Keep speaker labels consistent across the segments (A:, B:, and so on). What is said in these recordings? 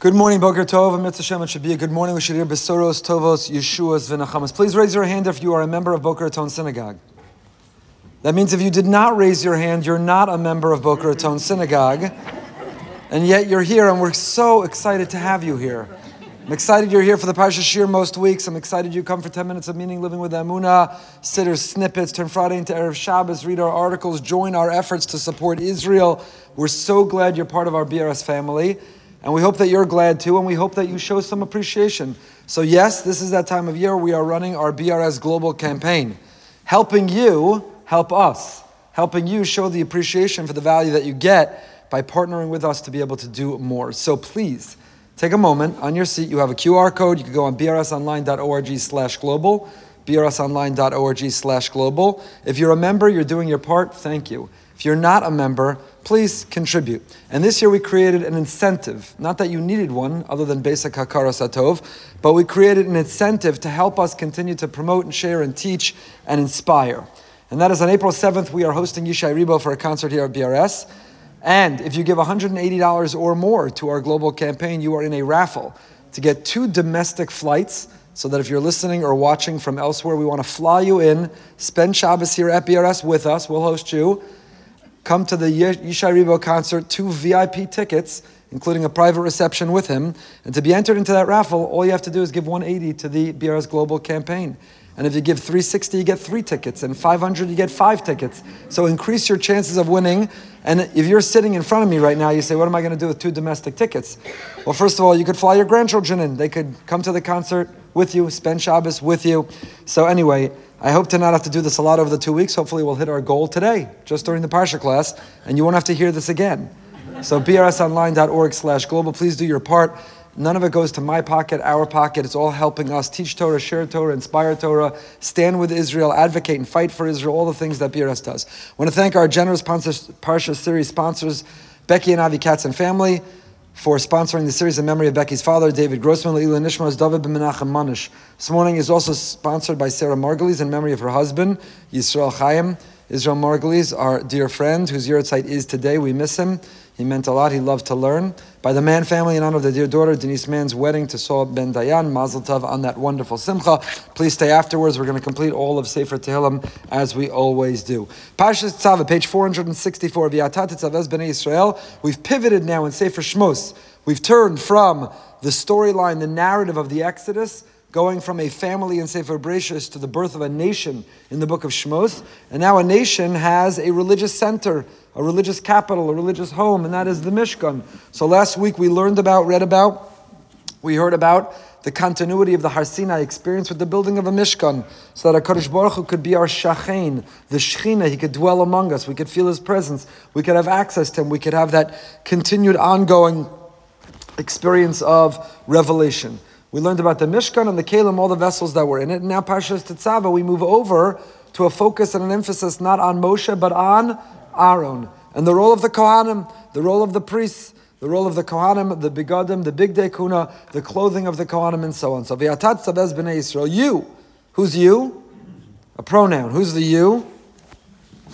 A: Good morning, Boker Tov, Shem, it should be a good morning. We should hear Besoros, Tovos, Yeshuas, V'nachamas. Please raise your hand if you are a member of Boca Raton Synagogue. That means if you did not raise your hand, you're not a member of Boca Raton Synagogue, and yet you're here, and we're so excited to have you here. I'm excited you're here for the Parsha shiur most weeks. I'm excited you come for 10 minutes of meaning living with Amuna, sitter snippets, turn Friday into Erev Shabbos, read our articles, join our efforts to support Israel. We're so glad you're part of our BRS family. And we hope that you're glad too, and we hope that you show some appreciation. So, yes, this is that time of year we are running our BRS Global campaign, helping you help us, helping you show the appreciation for the value that you get by partnering with us to be able to do more. So, please take a moment on your seat. You have a QR code. You can go on brsonline.org slash global, brsonline.org slash global. If you're a member, you're doing your part. Thank you. If you're not a member, please contribute. And this year we created an incentive, not that you needed one other than basic Hakaras Hatov, but we created an incentive to help us continue to promote and share and teach and inspire. And that is on April 7th, we are hosting Yishai Ribo for a concert here at BRS. And if you give $180 or more to our global campaign, you are in a raffle to get two domestic flights so that if you're listening or watching from elsewhere, we want to fly you in, spend Shabbos here at BRS with us, we'll host you come to the Yishai Ribo concert, two VIP tickets, including a private reception with him. And to be entered into that raffle, all you have to do is give 180 to the BRS Global campaign. And if you give 360, you get three tickets, and 500, you get five tickets. So increase your chances of winning. And if you're sitting in front of me right now, you say, What am I going to do with two domestic tickets? Well, first of all, you could fly your grandchildren in. They could come to the concert with you, spend Shabbos with you. So, anyway, I hope to not have to do this a lot over the two weeks. Hopefully, we'll hit our goal today, just during the Parsha class, and you won't have to hear this again. So, brsonline.org slash global, please do your part. None of it goes to my pocket, our pocket. It's all helping us teach Torah, share Torah, inspire Torah, stand with Israel, advocate and fight for Israel, all the things that BRS does. I want to thank our generous Parsha series sponsors, Becky and Avi Katz and family, for sponsoring the series in memory of Becky's father, David Grossman, Leila Nishmas, David Menachem Manish. This morning is also sponsored by Sarah Margulies in memory of her husband, Yisrael Chaim. Israel Margulies, our dear friend, whose yahrzeit is today. We miss him. He meant a lot. He loved to learn. By the Mann family, in honor of the dear daughter, Denise Mann's wedding to Saul Ben Dayan, Mazel Tov on that wonderful simcha. Please stay afterwards. We're going to complete all of Sefer Tehillim as we always do. Parshas Tzava, page 464 of Yatat Tzavez Bnei Israel. We've pivoted now in Sefer Shmos. We've turned from the storyline, the narrative of the Exodus, going from a family in Sefer Bereshis to the birth of a nation in the book of Shmos. And now a nation has a religious center, a religious capital, a religious home, and that is the Mishkan. So last week we learned about, read about, we heard about the continuity of the Har Sinai experience with the building of a Mishkan, so that HaKadosh Baruch Hu could be our Shachain, the Shechina, He could dwell among us, we could feel His presence, we could have access to Him, we could have that continued ongoing experience of revelation. We learned about the Mishkan and the Kalim, all the vessels that were in it. And now Parshas Tetzava, we move over to a focus and an emphasis not on Moshe, but on Aaron. And the role of the Kohanim, the role of the priests, the role of the Kohanim, the Bigadim, the Bigdei Kuna, the clothing of the Kohanim, and so on. So, V'yatat Tzavez B'nai Yisrael, you. Who's you? A pronoun. Who's the you?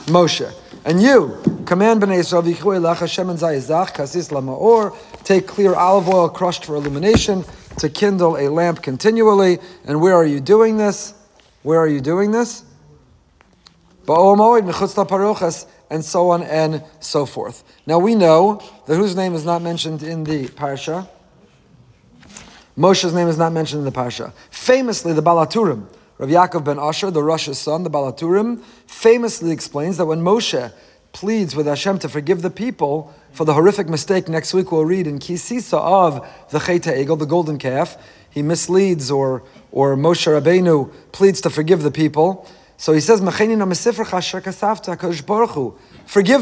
A: Moshe. And you, command B'nai Yisrael, V'yichu elach Hashem and Zayizach, kasis lama'or, take clear olive oil crushed for illumination, to kindle a lamp continually. And where are you doing this? Where are you doing this? And so on and so forth. Now we know that whose name is not mentioned in the parsha. Moshe's name is not mentioned in the parsha. Famously, the Baal HaTurim, Rav Yaakov ben Asher, the Rosh's son, the Baal HaTurim, famously explains that when Moshe pleads with Hashem to forgive the people for the horrific mistake next week we'll read in Kisisa of the Cheta Egel, the golden calf. He misleads or, or Moshe Rabbeinu pleads to forgive the people. So he says, Forgive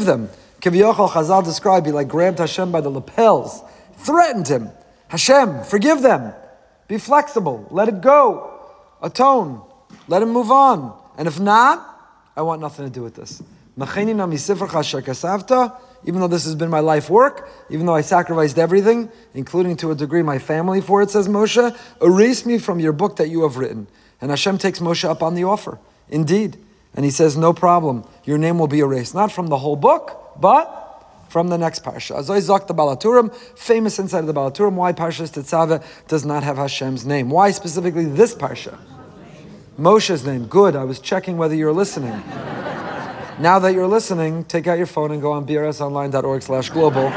A: them. Kiviyachal Chazal described, he like grabbed Hashem by the lapels, threatened him. Hashem, forgive them. Be flexible. Let it go. Atone. Let him move on. And if not, I want nothing to do with this. Even though this has been my life work, even though I sacrificed everything, including to a degree my family for it, says Moshe, erase me from your book that you have written. And Hashem takes Moshe up on the offer. Indeed. And he says, No problem. Your name will be erased. Not from the whole book, but from the next parsha. Azoy Zok the Baal HaTurim, famous inside of the Baal HaTurim, why Parshas Tetzaveh does not have Hashem's name. Why specifically this parsha? Moshe's name. Good, I was checking whether you're listening. now that you're listening, take out your phone and go on brsonline.org slash global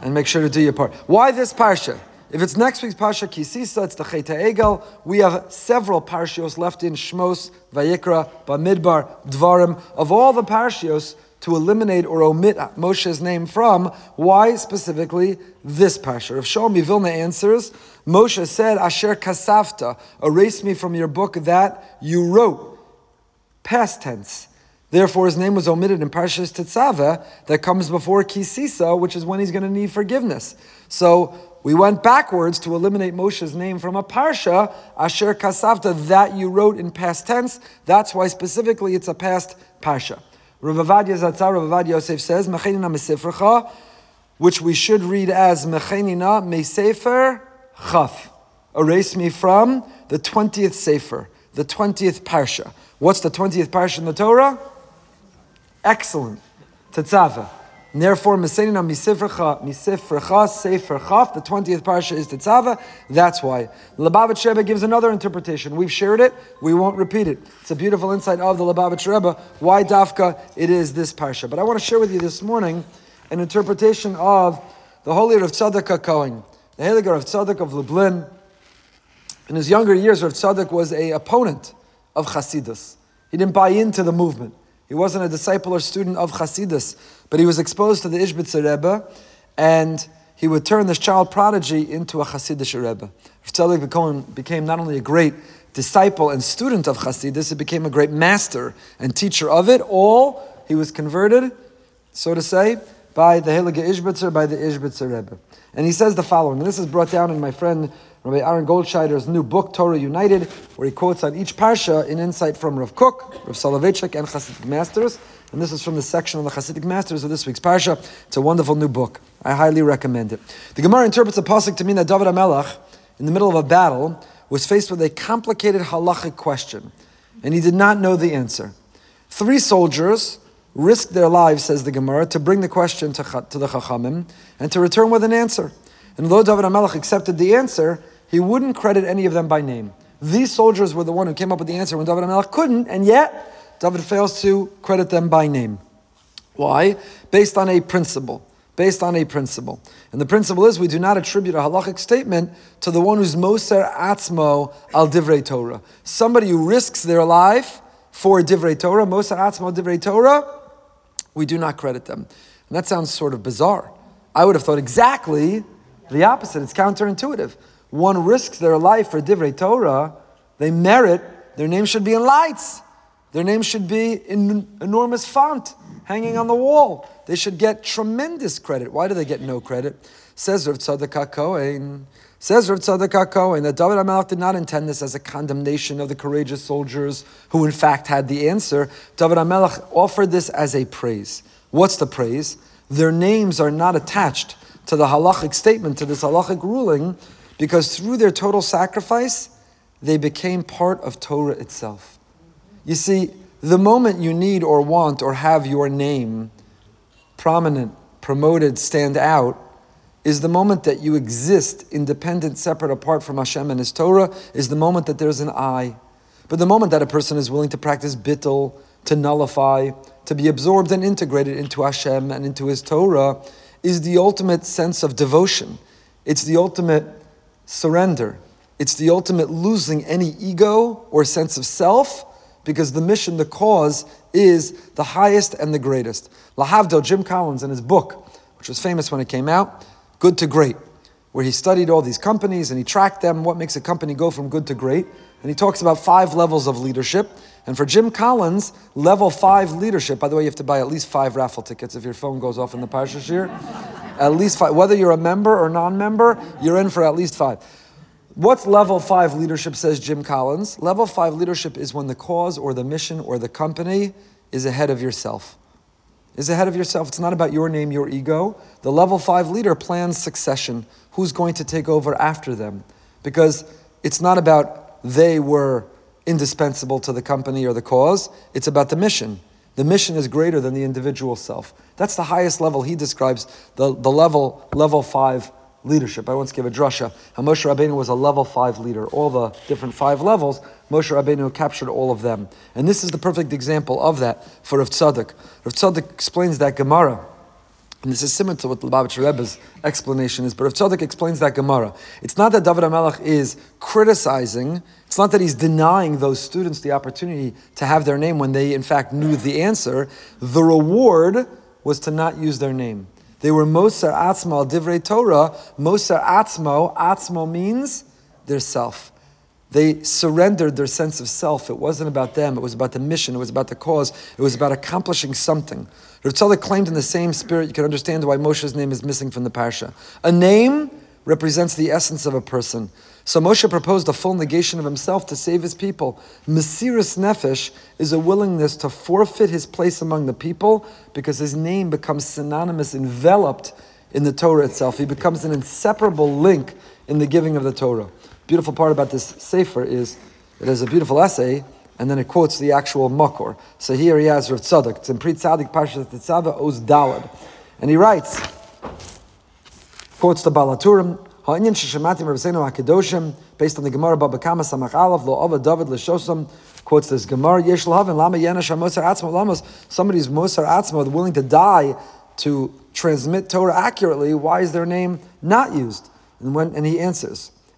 A: and make sure to do your part. Why this parsha? If it's next week's Parsha Kisisa, it's the Cheta Egel. We have several Parshios left in Shmos, Vayikra, Bamidbar, Dvarim. Of all the Parshios to eliminate or omit Moshe's name from, why specifically this Parsha? If Shlomi Vilna answers, Moshe said, Asher Kasafta, erase me from your book that you wrote. Past tense. Therefore, his name was omitted in Parshas Tetzaveh that comes before Kisisa, which is when he's going to need forgiveness. So we went backwards to eliminate Moshe's name from a parsha, Asher Kasavta, that you wrote in past tense. That's why specifically it's a past parsha. Rav Zatzar, Rav Yosef says, Mechenina which we should read as Mechenina Mesefer Chaf. Erase me from the 20th Sefer, the 20th parsha. What's the 20th parsha in the Torah? Excellent. Tetzaveh. And therefore, Mesenina Misifrecha, Misifrecha, Sefer the 20th parsha is Tetzava. That's why. Lubavitch Rebbe gives another interpretation. We've shared it, we won't repeat it. It's a beautiful insight of the Lubavitch Rebbe, why Dafka it is this parsha. But I want to share with you this morning an interpretation of the holy Rav Tzadok Cohen, the Heilige Rav Tzadok of Lublin. In his younger years, Rav Tzadok was a opponent of Chasidus. He didn't buy into the movement. He wasn't a disciple or student of Chasidus, but he was exposed to the Ishbitzer Rebbe, and he would turn this child prodigy into a Hasidic Rebbe. Tzadok became, became not only a great disciple and student of Chasidus, he became a great master and teacher of it. All he was converted, so to say, by the Heilige Ishbitzer, by the Ishbitzer Rebbe. And he says the following, and this is brought down in my friend Rabbi Aaron Goldscheider's new book, Torah United, where he quotes on each parsha an insight from Rav Kook, Rav Soloveitchik, and Hasidic Masters. And this is from the section on the Hasidic Masters of this week's parsha. It's a wonderful new book. I highly recommend it. The Gemara interprets the pasuk to mean that David HaMelech, in the middle of a battle, was faced with a complicated halachic question, and he did not know the answer. Three soldiers risked their lives, says the Gemara, to bring the question to, to the Chachamim and to return with an answer. And though David HaMelech accepted the answer, he wouldn't credit any of them by name. These soldiers were the one who came up with the answer when David HaMelech couldn't, and yet David fails to credit them by name. Why? Based on a principle. Based on a principle. And the principle is we do not attribute a halachic statement to the one who's moser atzmo al divrei Torah. Somebody who risks their life for divrei Torah, moser atzmo divrei Torah, we do not credit them. And that sounds sort of bizarre. I would have thought exactly the opposite. It's counterintuitive one risks their life for divrei Torah, they merit, their name should be in lights. Their name should be in enormous font hanging on the wall. They should get tremendous credit. Why do they get no credit? Says Rav Tzadok Cohen. Says Rav Tzadok Cohen that David HaMelech did not intend this as a condemnation of the courageous soldiers who in fact had the answer. David HaMelech offered this as a praise. What's the praise? Their names are not attached to the halachic statement, to this halachic ruling, because through their total sacrifice, they became part of Torah itself. You see, the moment you need or want or have your name prominent, promoted, stand out, is the moment that you exist independent, separate, apart from Hashem and His Torah, is the moment that there's an I. But the moment that a person is willing to practice bittul, to nullify, to be absorbed and integrated into Hashem and into His Torah, is the ultimate sense of devotion. It's the ultimate surrender. It's the ultimate losing any ego or sense of self because the mission, the cause, is the highest and the greatest. Lahavdil, Jim Collins, in his book, which was famous when it came out, Good to Great, where he studied all these companies and he tracked them, what makes a company go from good to great. And he talks about five levels of leadership. And for Jim Collins, level five leadership, by the way, you have to buy at least five raffle tickets if your phone goes off in the Parsha here. At least five. Whether you're a member or non member, you're in for at least five. What's level five leadership, says Jim Collins? Level five leadership is when the cause or the mission or the company is ahead of yourself. Is ahead of yourself. It's not about your name, your ego. The level five leader plans succession. Who's going to take over after them? Because it's not about they were indispensable to the company or the cause, it's about the mission. The mission is greater than the individual self. That's the highest level he describes, the, the level, level five leadership. I once gave a drasha Moshe Rabbeinu was a level five leader. All the different five levels, Moshe Rabbeinu captured all of them. And this is the perfect example of that for Rav Tzadok. Rav Tzadok explains that Gemara. And this is similar to what the Lubavitcher Rebbe's explanation is, but Rav Tzadok explains that Gemara. It's not that David HaMelech is criticizing, it's not that he's denying those students the opportunity to have their name when they in fact knew the answer. The reward was to not use their name. They were Moser Atzmo Divrei Torah. Moser Atzmo, Atzmo means their self. They surrendered their sense of self. It wasn't about them, it was about the mission, it was about the cause, it was about accomplishing something. Rav Tzadok claimed in the same spirit, you can understand why Moshe's name is missing from the parsha. A name represents the essence of a person. So Moshe proposed a full negation of himself to save his people. Mesiris Nefesh is a willingness to forfeit his place among the people because his name becomes synonymous, enveloped in the Torah itself. He becomes an inseparable link in the giving of the Torah. Beautiful part about this sefer is it has a beautiful essay, and then it quotes the actual makor. So here he has Rav Tzadok. It's in Pri Tzadik Parshat Tetzava Oz Dalad. And he writes, quotes the Baal HaTurim, Ha'inyan sheshamatim Rabbeinu HaKadoshim, based on the Gemara Baba Kama Samach Aleph, Lo Ava David L'Shosam, quotes this Gemara, Yesh L'havin, Lama Yenash HaMosar Atzma Lamos, somebody's Mosar Atzma, willing to die to transmit Torah accurately, why is their name not used? And, when, and he answers,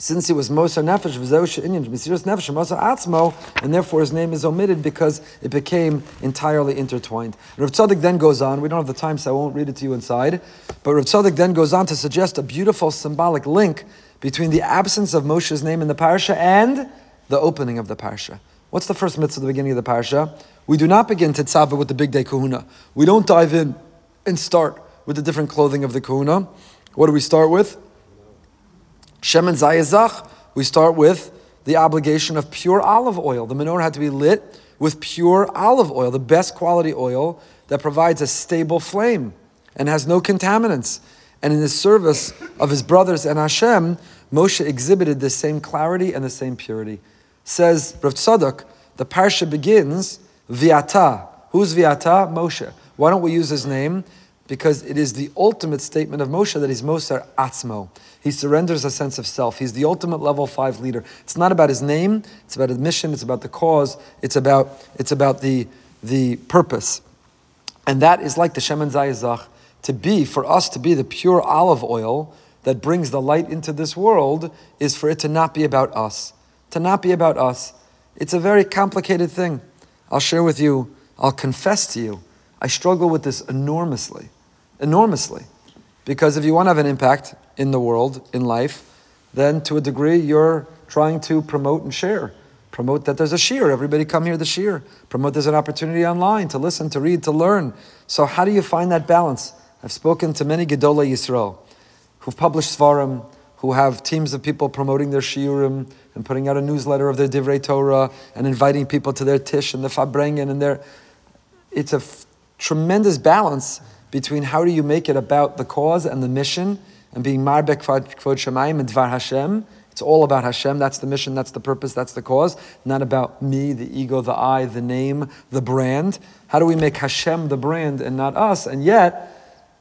A: since he was Moser Nefesh, Inyan, Mesiris Nefesh, Moser Atzmo, and therefore his name is omitted because it became entirely intertwined. Rav Tzadok then goes on, we don't have the time, so I won't read it to you inside, but Rav Tzadok then goes on to suggest a beautiful symbolic link between the absence of Moshe's name in the parsha and the opening of the parsha. What's the first mitzvah at the beginning of the parsha? We do not begin Tetzaveh with the Bigdei Kehuna. We don't dive in and start with the different clothing of the kahuna. What do we start with? Shemen Zayazach, we start with the obligation of pure olive oil. The menorah had to be lit with pure olive oil, the best quality oil that provides a stable flame and has no contaminants. And in the service of his brothers and Hashem, Moshe exhibited the same clarity and the same purity. Says Rav Tzadok, the parsha begins Viata. Who's Viata? Moshe. Why don't we use his name? Because it is the ultimate statement of Moshe that he's Moser Atzmo. He surrenders a sense of self. He's the ultimate level five leader. It's not about his name, it's about his mission, it's about the cause, it's about, it's about the, the purpose. And that is like the Shemen Zayazach, to be, for us to be the pure olive oil that brings the light into this world, is for it to not be about us. To not be about us. It's a very complicated thing. I'll share with you, I'll confess to you, I struggle with this enormously. Enormously. Because if you want to have an impact in the world, in life, then to a degree you're trying to promote and share. Promote that there's a shiur. Everybody come here the shiur. Promote there's an opportunity online to listen, to read, to learn. So how do you find that balance? I've spoken to many Gedolei Yisrael who've published Svarim, who have teams of people promoting their shiurim and putting out a newsletter of their Divrei Torah and inviting people to their Tish and the Fabrengen and their. It's a f- tremendous balance between how do you make it about the cause and the mission and being Marbek Kvod Shemayim and Dvar Hashem. It's all about Hashem. That's the mission, that's the purpose, that's the cause. Not about me, the ego, the I, the name, the brand. How do we make Hashem the brand and not us? And yet,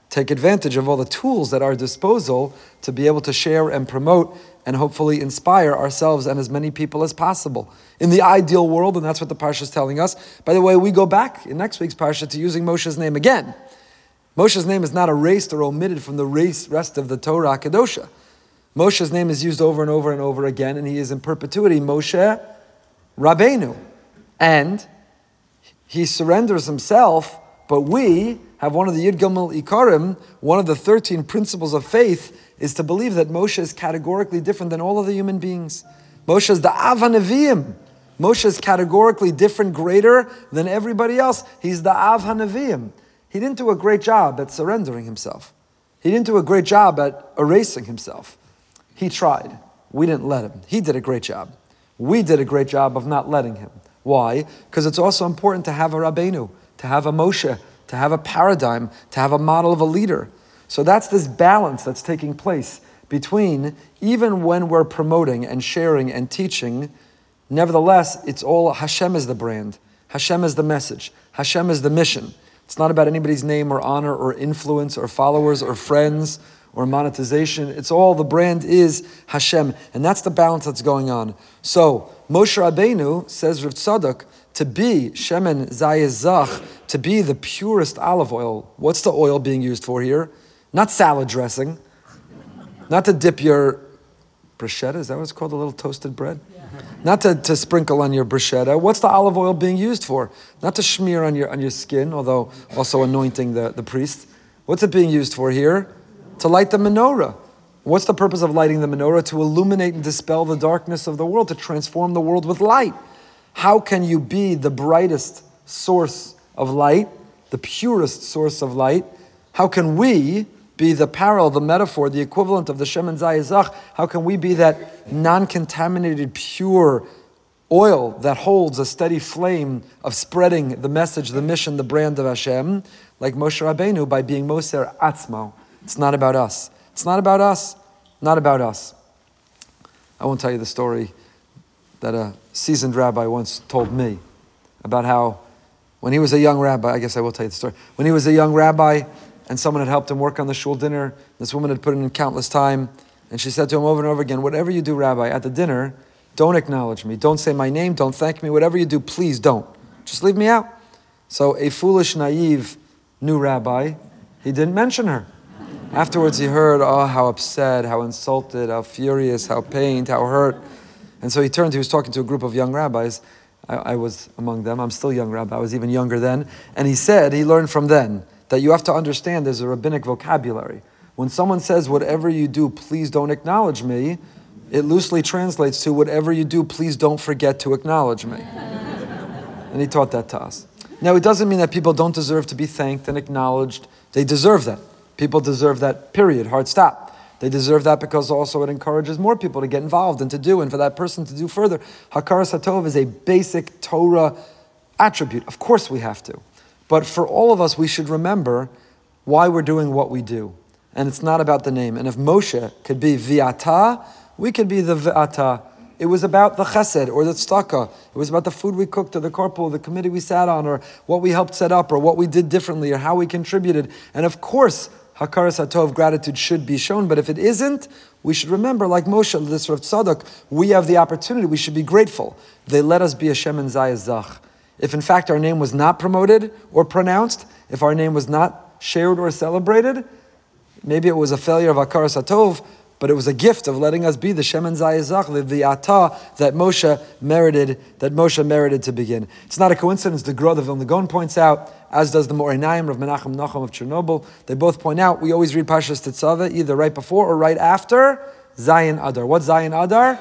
A: take advantage of all the tools at our disposal to be able to share and promote and hopefully inspire ourselves and as many people as possible. In the ideal world, and that's what the Parsha is telling us. By the way, we go back in next week's Parsha to using Moshe's name again. Moshe's name is not erased or omitted from the rest of the Torah Kedosha. Moshe's name is used over and over and over again, and he is in perpetuity Moshe Rabbeinu. And he surrenders himself, but we have one of the Yud Gimel Ikarim, one of the 13 principles of faith, is to believe that Moshe is categorically different than all other human beings. Moshe is the Av HaNeviim. Moshe is categorically different, greater than everybody else. He's the Av HaNeviim. He didn't do a great job at surrendering himself. He didn't do a great job at erasing himself. He tried. We didn't let him. He did a great job. We did a great job of not letting him. Why? Because it's also important to have a Rabbeinu, to have a Moshe, to have a paradigm, to have a model of a leader. So that's this balance that's taking place between even when we're promoting and sharing and teaching, nevertheless, it's all Hashem is the brand, Hashem is the message, Hashem is the mission. It's not about anybody's name or honor or influence or followers or friends or monetization. It's all the brand is Hashem, and that's the balance that's going on. So Moshe Rabbeinu says Rav Tzadok to be shemen zayezach, to be the purest olive oil. What's the oil being used for here? Not salad dressing, not to dip your bruschetta. Is that what it's called? A little toasted bread. Yeah. Not to, to sprinkle on your bruschetta. What's the olive oil being used for? Not to smear on your on your skin, although also anointing the, the priest. What's it being used for here? To light the menorah. What's the purpose of lighting the menorah? To illuminate and dispel the darkness of the world, to transform the world with light. How can you be the brightest source of light, the purest source of light? How can we be the parallel, the metaphor, the equivalent of the Shem and Zayizach? How can we be that non contaminated, pure oil that holds a steady flame of spreading the message, the mission, the brand of Hashem, like Moshe Rabbeinu, by being Moser Atzmo? It's not about us. It's not about us. Not about us. I won't tell you the story that a seasoned rabbi once told me about how when he was a young rabbi, I guess I will tell you the story. When he was a young rabbi and someone had helped him work on the shul dinner, this woman had put in countless time, and she said to him over and over again, Whatever you do, rabbi, at the dinner, don't acknowledge me. Don't say my name. Don't thank me. Whatever you do, please don't. Just leave me out. So a foolish, naive new rabbi, he didn't mention her. Afterwards, he heard, oh, how upset, how insulted, how furious, how pained, how hurt. And so he turned, he was talking to a group of young rabbis. I, I, was among them. I'm still young rabbi. I was even younger then. And he said, he learned from then that you have to understand there's a rabbinic vocabulary. When someone says, whatever you do, please don't acknowledge me, it loosely translates to, whatever you do, please don't forget to acknowledge me. and he taught that to us. Now, it doesn't mean that people don't deserve to be thanked and acknowledged. They deserve that. People deserve that, period. Hard stop. They deserve that because also it encourages more people to get involved and to do, and for that person to do further. Hakaras Hatov is a basic Torah attribute. Of course, we have to. But for all of us, we should remember why we're doing what we do. And it's not about the name. And if Moshe could be Viata, we could be the Viata. It was about the chesed or the tzedakah. It was about the food we cooked or the carpool, the committee we sat on, or what we helped set up, or what we did differently, or how we contributed. And of course, Hakaras Hatov, gratitude should be shown. But if it isn't, we should remember, like Moshe, this Rav Tzadok, we have the opportunity, we should be grateful. They let us be a Shem and Zayazach. If in fact our name was not promoted or pronounced, if our name was not shared or celebrated, maybe it was a failure of Hakaras Hatov, but it was a gift of letting us be the Shemen Zayazach, the Ata that Moshe merited, that Moshe merited to begin. It's not a coincidence. The Gra of Vilna Gaon points out, as does the Meor Einayim of Menachem Nachum of Chernobyl. They both point out we always read Pashas Tetzaveh either right before or right after Zayin Adar. What Zayin Adar?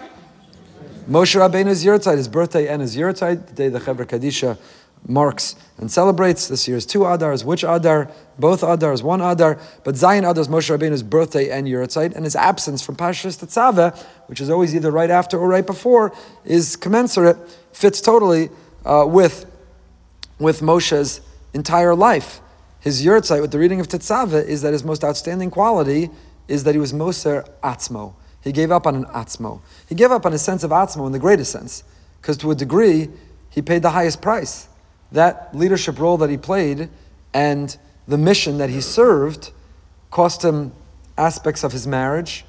A: Moshe Rabbeinu's Yurtzeit, his birthday and his Yurtzeit, the day the Chevra Kadisha marks and celebrates. This year's two Adars. Which Adar? Both Adars, one Adar. But Zayin Adar is Moshe Rabbeinu's birthday and Yurtzeit, and his absence from Pashas Tetzaveh, which is always either right after or right before, is commensurate, fits totally uh, with, with Moshe's entire life. His Yurtzeit with the reading of Tetzaveh is that his most outstanding quality is that he was Moser Atzmo. He gave up on an Atzmo. He gave up on a sense of Atzmo in the greatest sense, because to a degree, he paid the highest price that leadership role that he played and the mission that he served cost him aspects of his marriage,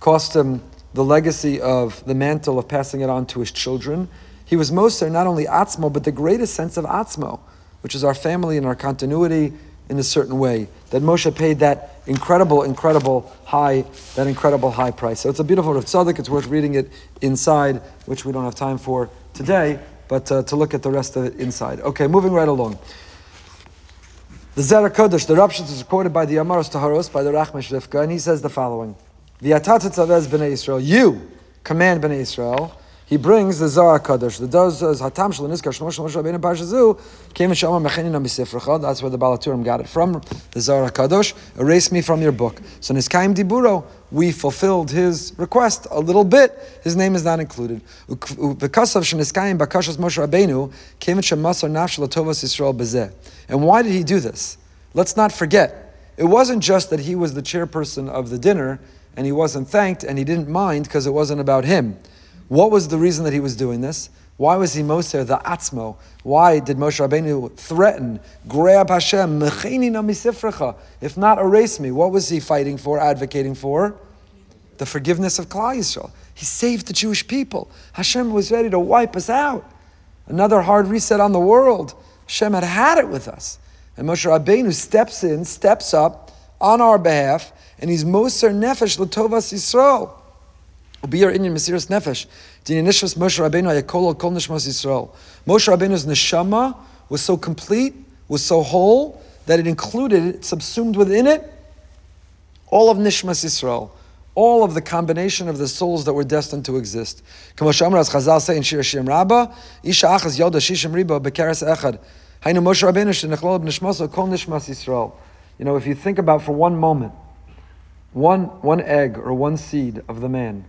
A: cost him the legacy of the mantle of passing it on to his children. He was Moser, not only Atzmo, but the greatest sense of Atzmo, which is our family and our continuity in a certain way. That Moshe paid that incredible, incredible high, that incredible high price. So it's a beautiful Rav Tzadok. It's worth reading it inside, which we don't have time for today but uh, to look at the rest of it inside. Okay, moving right along. The Zera Kodesh, the Rapshit is quoted by the Amaros Taharos, by the Rachmesh Rivka, and he says the following: "V'atatat b'nei Israel, you command b'nei Israel, he brings the Zohar Kadosh. The does is uh, Hatam Shel Nizkar Shlomo Parshazu came and Shama Mechenin Misifracha. That's where the Baal HaTurim got it from. The Zohar Kadosh. Erase me from your book. So Nizkayim Diburo, we fulfilled his request a little bit. His name is not included. Because of Sheniskayim Bakashas Moshe Rabbeinu came and Shemasar Nafshel Tovas Yisrael Bezeh. And why did he do this? Let's not forget. It wasn't just that he was the chairperson of the dinner and he wasn't thanked and he didn't mind because it wasn't about him. What was the reason that he was doing this? Why was he Moser the Atzmo? Why did Moshe Rabbeinu threaten, grab Hashem, if not erase me? What was he fighting for, advocating for? The forgiveness of Klal Yisrael. He saved the Jewish people. Hashem was ready to wipe us out. Another hard reset on the world. Hashem had had it with us. And Moshe Rabbeinu steps in, steps up on our behalf, and he's Moser Nefesh Latovas Yisrael. Ubiyar inyan mesiras nefesh. Din nishmas Moshe Rabbeinu ayakol kol nishmas Yisrael. Moshe Rabbeinu's neshama was so complete, was so whole that it included, it subsumed within it, all of nishmas Yisrael, all of the combination of the souls that were destined to exist. Chazal say in Shir Shim Rabba, Isha achas yoda shishim riba bekeres echad. Hainu Moshe Rabbeinu shenechlol b'nishmaso kol nishmas Yisrael. You know, if you think about for one moment, one, one egg or one seed of the man,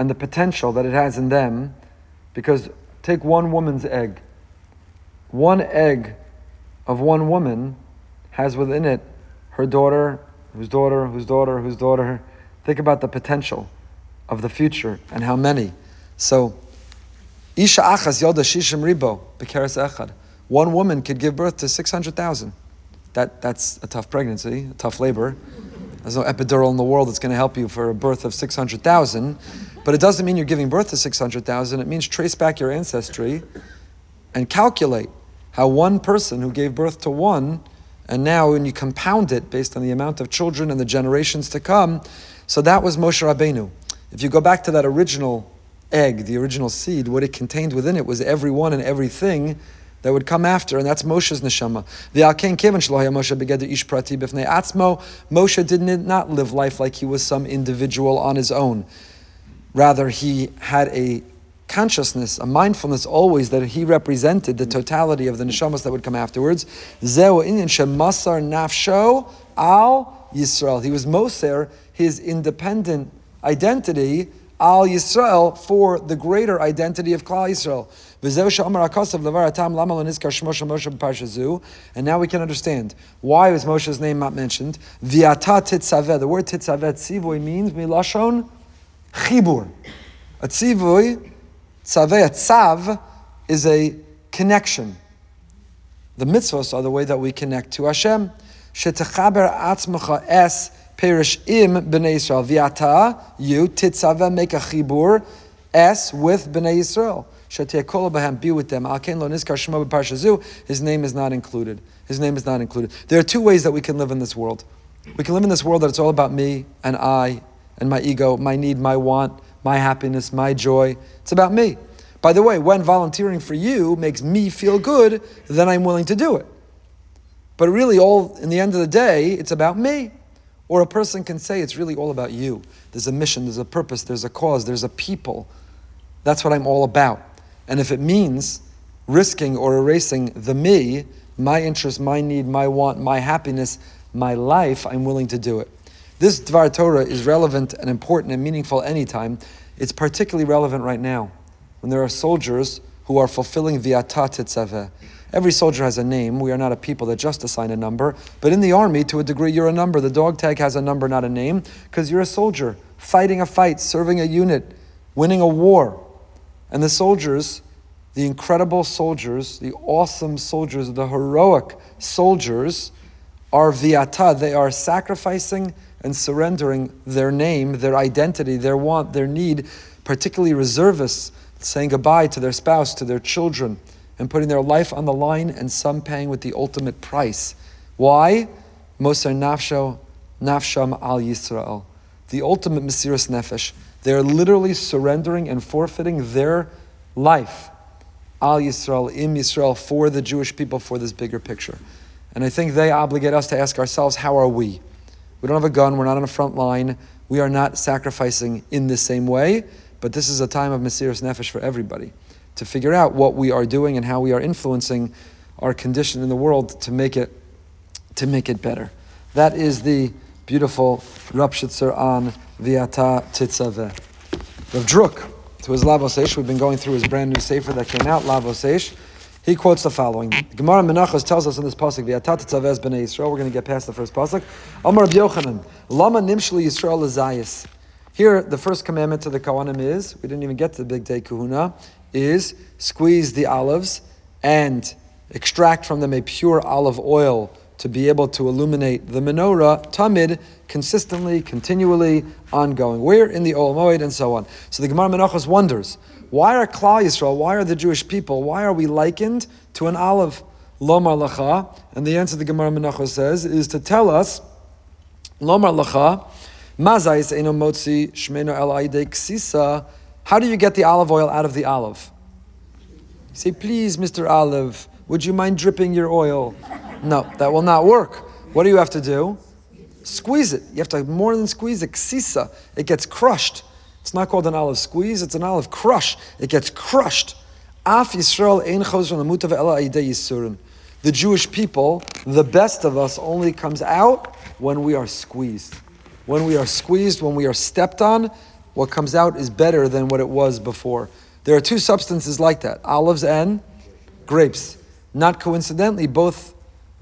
A: and the potential that it has in them. Because take one woman's egg. One egg of one woman has within it her daughter, whose daughter, whose daughter, whose daughter. Think about the potential of the future and how many. So, Isha achas yoda shishim ribo bekeres echad. One woman could give birth to 600,000. That, that's a tough pregnancy, a tough labor. There's no epidural in the world that's going to help you for a birth of 600,000. But it doesn't mean you're giving birth to 600,000. It means trace back your ancestry and calculate how one person who gave birth to one, and now when you compound it based on the amount of children and the generations to come, so that was Moshe Rabbeinu. If you go back to that original egg, the original seed, what it contained within it was everyone and everything that would come after, and that's Moshe's neshama. The Alken Kevin Moshe begeder ish prati b'fnei atzmo. Moshe did not live life like he was some individual on his own. Rather, he had a consciousness, a mindfulness always that he represented the totality of the neshamas that would come afterwards. Zeu inyan shemasar nafsho al Yisrael. He was Moser, his independent identity al Yisrael for the greater identity of Klal Yisrael. And now we can understand why was Moshe's name not mentioned. The word titzaveh tzivoy means milashon chibur. A tzivoy, tzaveh, tzav, is a connection. The mitzvahs are the way that we connect to Hashem. Shetechaber atzmacha es perish im b'nei Yisrael. V'ata, you, titzaveh, make a chibur, es, with b'nei Yisrael. Be with them. His name is not included. His name is not included. There are two ways that we can live in this world. We can live in this world that it's all about me and I and my ego, my need, my want, my happiness, my joy. It's about me. By the way, when volunteering for you makes me feel good, then I'm willing to do it. But really, all in the end of the day, it's about me. Or a person can say it's really all about you. There's a mission, there's a purpose, there's a cause, there's a people. That's what I'm all about. And if it means risking or erasing the me, my interest, my need, my want, my happiness, my life, I'm willing to do it. This Dvar Torah is relevant and important and meaningful anytime. It's particularly relevant right now when there are soldiers who are fulfilling viata tetzaveh. Every soldier has a name. We are not a people that just assign a number. But in the army, to a degree, you're a number. The dog tag has a number, not a name, because you're a soldier, fighting a fight, serving a unit, winning a war. And the soldiers, the incredible soldiers, the awesome soldiers, the heroic soldiers, are viata. They are sacrificing and surrendering their name, their identity, their want, their need, particularly reservists saying goodbye to their spouse, to their children, and putting their life on the line, and some paying with the ultimate price. Why? Moser nafsho, nafsham al Yisrael. The ultimate Mesiris Nefesh. They're literally surrendering and forfeiting their life, al Yisrael, im Yisrael, for the Jewish people, for this bigger picture. And I think they obligate us to ask ourselves, how are we? We don't have a gun, we're not on a front line, we are not sacrificing in the same way but this is a time of Mesiris Nefesh for everybody to figure out what we are doing and how we are influencing our condition in the world to make it to make it better. That is the beautiful Rapshitzer on Viata Titzaveh. Rav Druk, to his Lavosesh, we've been going through his brand new sefer that came out, Lavosesh. He quotes the following. Gemara Menachos tells us in this pasuk, "V'atat tzavez b'nei Yisrael." We're going to get past the first pasuk. Amar Yochanan, "Lama nimshli Yisrael lezayis." Here, the first commandment to the Kohanim is, we didn't even get to the Bigdei Kehuna, is squeeze the olives and extract from them a pure olive oil to be able to illuminate the menorah, tamid, consistently, continually, ongoing. Where in the Ol Moed and so on. So the Gemara Menachos wonders, why are Klal Yisrael, why are the Jewish people, why are we likened to an olive? Lomar lacha, and the answer the Gemara Menachos says is to tell us, Lomar lacha, mazais eno motzi shmeno el ksisa. How do you get the olive oil out of the olive? say, please, Mr. Olive, would you mind dripping your oil? No, that will not work. What do you have to do? Squeeze it. You have to more than squeeze it. Ksisa. It gets crushed. It's not called an olive squeeze, it's an olive crush. It gets crushed. Af Yisrael ein yisurin. The Jewish people, the best of us, only comes out when we are squeezed. When we are squeezed, when we are stepped on, what comes out is better than what it was before. There are two substances like that olives and grapes. Not coincidentally, both,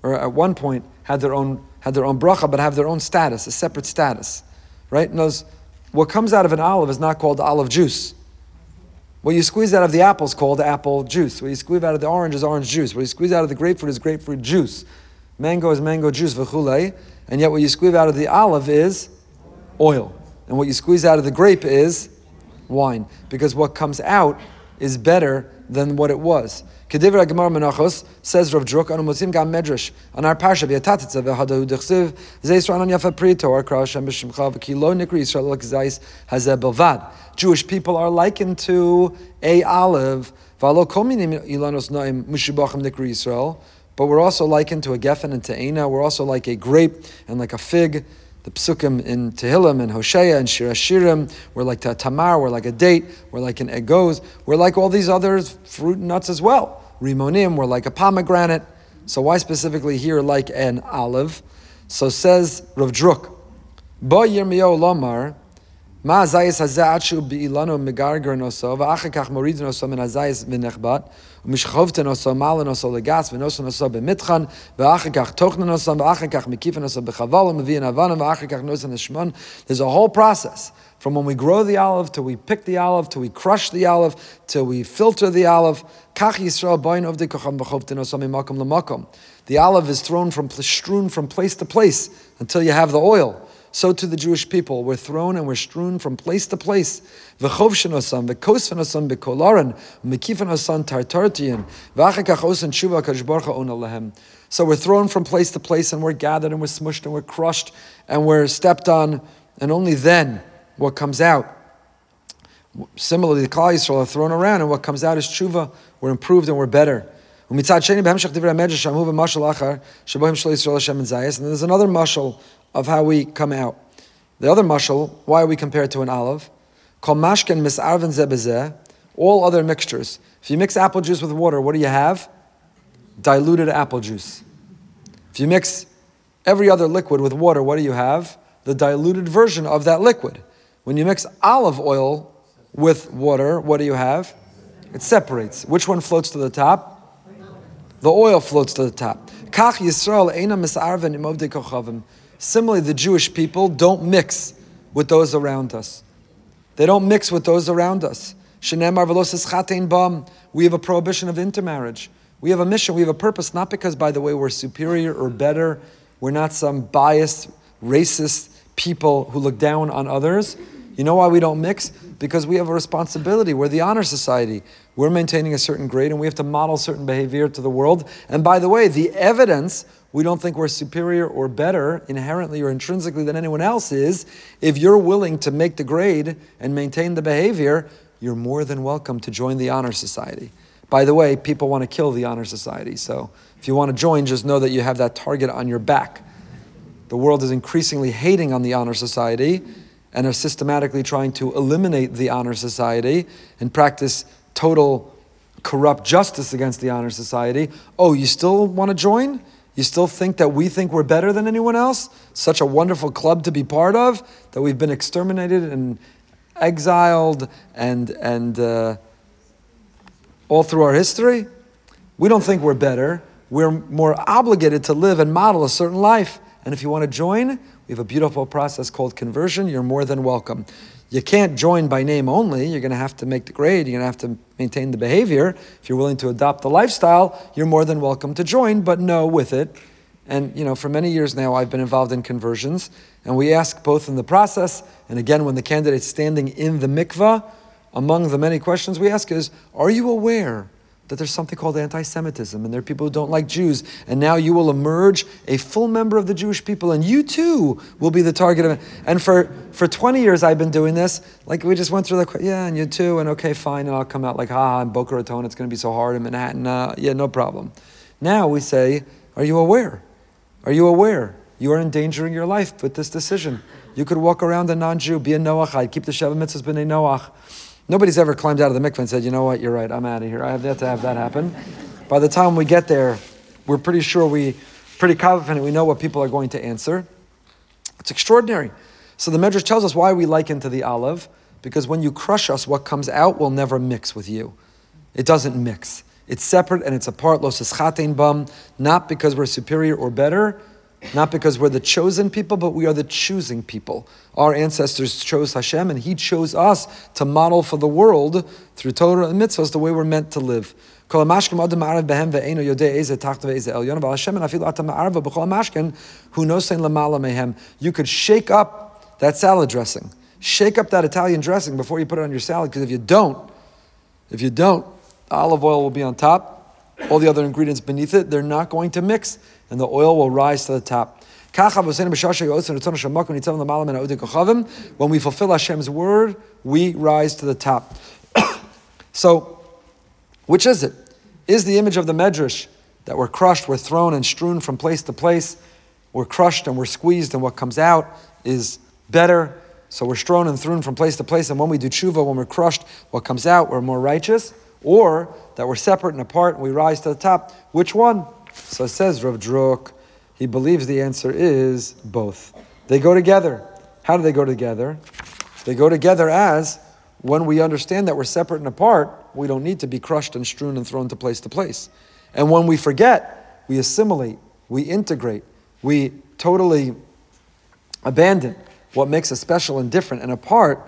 A: or at one point, had their own, had their own bracha, but have their own status, a separate status. Right? And those, what comes out of an olive is not called olive juice. What you squeeze out of the apple is called apple juice. What you squeeze out of the orange is orange juice. What you squeeze out of the grapefruit is grapefruit juice. Mango is mango juice, v'chulei. And yet what you squeeze out of the olive is oil. And what you squeeze out of the grape is wine. Because what comes out is better than what it was. Kedivra Gemara Menachos says Rav Druk on Musim Gam Medrash on our parsha v'yatatitza v'hadahu dechsiv zeisran on yafa prito or kra Hashem b'shimcha v'kilo nikri Yisrael l'kzais hazeh belvad. Jewish people are likened to a olive v'alo kol minim ilanos noim mushibachim nikri Yisrael. But we're also likened to a geffen and te'ena. We're also like a grape and like a fig the psukim in Tehillim and Hosea and Shir Shirim. We're like Tamar, we're like a date, we're like an egoz, we're like all these other fruit and nuts as well. Rimonim, we're like a pomegranate. So why specifically here like an olive? So says Rav Druk, Bo Yirmiyo Lomar, Ma azayis hazeh achu be'ilano megarger noso, v'achar kach moridin noso min azayis v'nechbat, ומשכבתן עשו מעלן עשו לגס ונוסן עשו במטחן ואחר כך תוכנן עשו ואחר כך מקיפן עשו בחבל ומביאן אבנם ואחר כך נוסן השמון There's a whole process from when we grow the olive till we pick the olive till we crush the olive till we filter the olive כך ישראל בוין עובדי כוחם וחובתן עשו ממקום למקום The olive is thrown from strewn from place to place until you have the oil so to the Jewish people. We're thrown and we're strewn from place to place. So we're thrown from place to place and we're gathered and we're smushed and we're crushed and we're stepped on, and only then what comes out. Similarly, the Klal Yisrael are thrown around, and what comes out is tshuva. We're improved and we're better. And there's another mashal of how we come out. The other mashal, why are we compared to an olive? All other mixtures. If you mix apple juice with water, what do you have? Diluted apple juice. If you mix every other liquid with water, what do you have? The diluted version of that liquid. When you mix olive oil with water, what do you have? It separates. Which one floats to the top? The oil floats to the top. Similarly, the Jewish people don't mix with those around us. They don't mix with those around us. We have a prohibition of intermarriage. We have a mission, we have a purpose, not because, by the way, we're superior or better. We're not some biased, racist people who look down on others. You know why we don't mix? Because we have a responsibility. We're the honor society. We're maintaining a certain grade and we have to model certain behavior to the world. And by the way, the evidence we don't think we're superior or better inherently or intrinsically than anyone else is. If you're willing to make the grade and maintain the behavior, you're more than welcome to join the Honor Society. By the way, people want to kill the Honor Society, so if you want to join, just know that you have that target on your back. The world is increasingly hating on the Honor Society, and are systematically trying to eliminate the honor society and practice total corrupt justice against the honor society. Oh, you still want to join? You still think that we think we're better than anyone else? Such a wonderful club to be part of that we've been exterminated and exiled and and uh, all through our history. We don't think we're better. We're more obligated to live and model a certain life. And if you want to join, we have a beautiful process called conversion. You're more than welcome. You can't join by name only. You're going to have to make the grade. You're going to have to maintain the behavior. If you're willing to adopt the lifestyle, you're more than welcome to join, but no with it. And you know, for many years now, I've been involved in conversions, and we ask both in the process and again when the candidate's standing in the mikvah. Among the many questions we ask is, "Are you aware that there's something called anti-Semitism, and there are people who don't like Jews, and now you will emerge a full member of the Jewish people, and you too will be the target of it." And for for 20 years, I've been doing this. Like we just went through the yeah, and you too, and okay, fine, and I'll come out like, ha, in Boca Raton, it's going to be so hard in Manhattan. Uh, yeah, no problem. Now we say, "Are you aware?" Are you aware? You are endangering your life with this decision. You could walk around a non-Jew, be a Noachite, keep the Sheva mitzvahs be b'nei Noach. Nobody's ever climbed out of the mikveh and said, you know what, you're right, I'm out of here. I have to have that happen. By the time we get there, we're pretty sure we, pretty confident we know what people are going to answer. It's extraordinary. So the Medrash tells us why we liken to the olive, because when you crush us, what comes out will never mix with you. It doesn't mix. It's separate and it's apart, los bum, not because we're superior or better, not because we're the chosen people, but we are the choosing people. Our ancestors chose Hashem, and He chose us to model for the world through Torah and mitzvahs the way we're meant to live. You could shake up that salad dressing. Shake up that Italian dressing before you put it on your salad, because if you don't, if you don't, olive oil will be on top, all the other ingredients beneath it, they're not going to mix, and the oil will rise to the top. When we fulfill Hashem's word, we rise to the top. so, which is it? Is the image of the Medrash that we're crushed, we're thrown and strewn from place to place, we're crushed and we're squeezed, and what comes out is better? So we're strewn and thrown from place to place, and when we do tshuva, when we're crushed, what comes out, we're more righteous? or that we're separate and apart and we rise to the top. Which one? So it says Rav Druk, he believes the answer is both. They go together. How do they go together? They go together as when we understand that we're separate and apart, we don't need to be crushed and strewn and thrown to place to place. And when we forget, we assimilate, we integrate, we totally abandon what makes us special and different and apart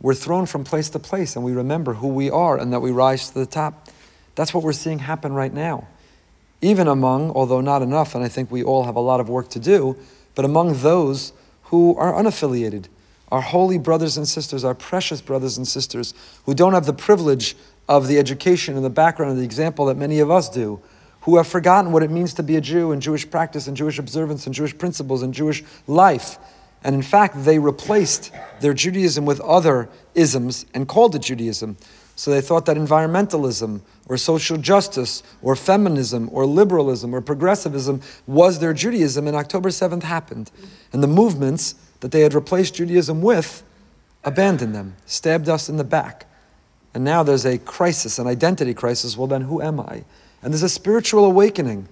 A: we're thrown from place to place and we remember who we are and that we rise to the top. That's what we're seeing happen right now. Even among, although not enough, and I think we all have a lot of work to do, but among those who are unaffiliated, our holy brothers and sisters, our precious brothers and sisters, who don't have the privilege of the education and the background and the example that many of us do, who have forgotten what it means to be a Jew and Jewish practice and Jewish observance and Jewish principles and Jewish life and in fact, they replaced their Judaism with other isms and called it Judaism. So they thought that environmentalism or social justice or feminism or liberalism or progressivism was their Judaism, and October 7th happened. And the movements that they had replaced Judaism with abandoned them, stabbed us in the back. And now there's a crisis, an identity crisis. Well, then who am I? And there's a spiritual awakening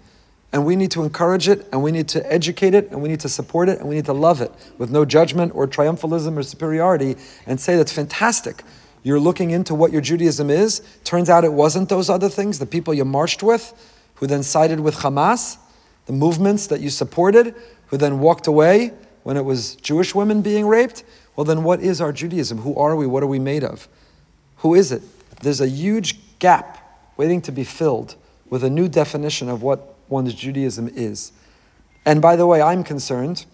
A: and we need to encourage it, and we need to educate it, and we need to support it, and we need to love it with no judgment or triumphalism or superiority, and say that's fantastic. You're looking into what your Judaism is. Turns out it wasn't those other things, the people you marched with, who then sided with Hamas, the movements that you supported, who then walked away when it was Jewish women being raped. Well, then what is our Judaism? Who are we? What are we made of? Who is it? There's a huge gap waiting to be filled with a new definition of what one's Judaism is. And by the way, I'm concerned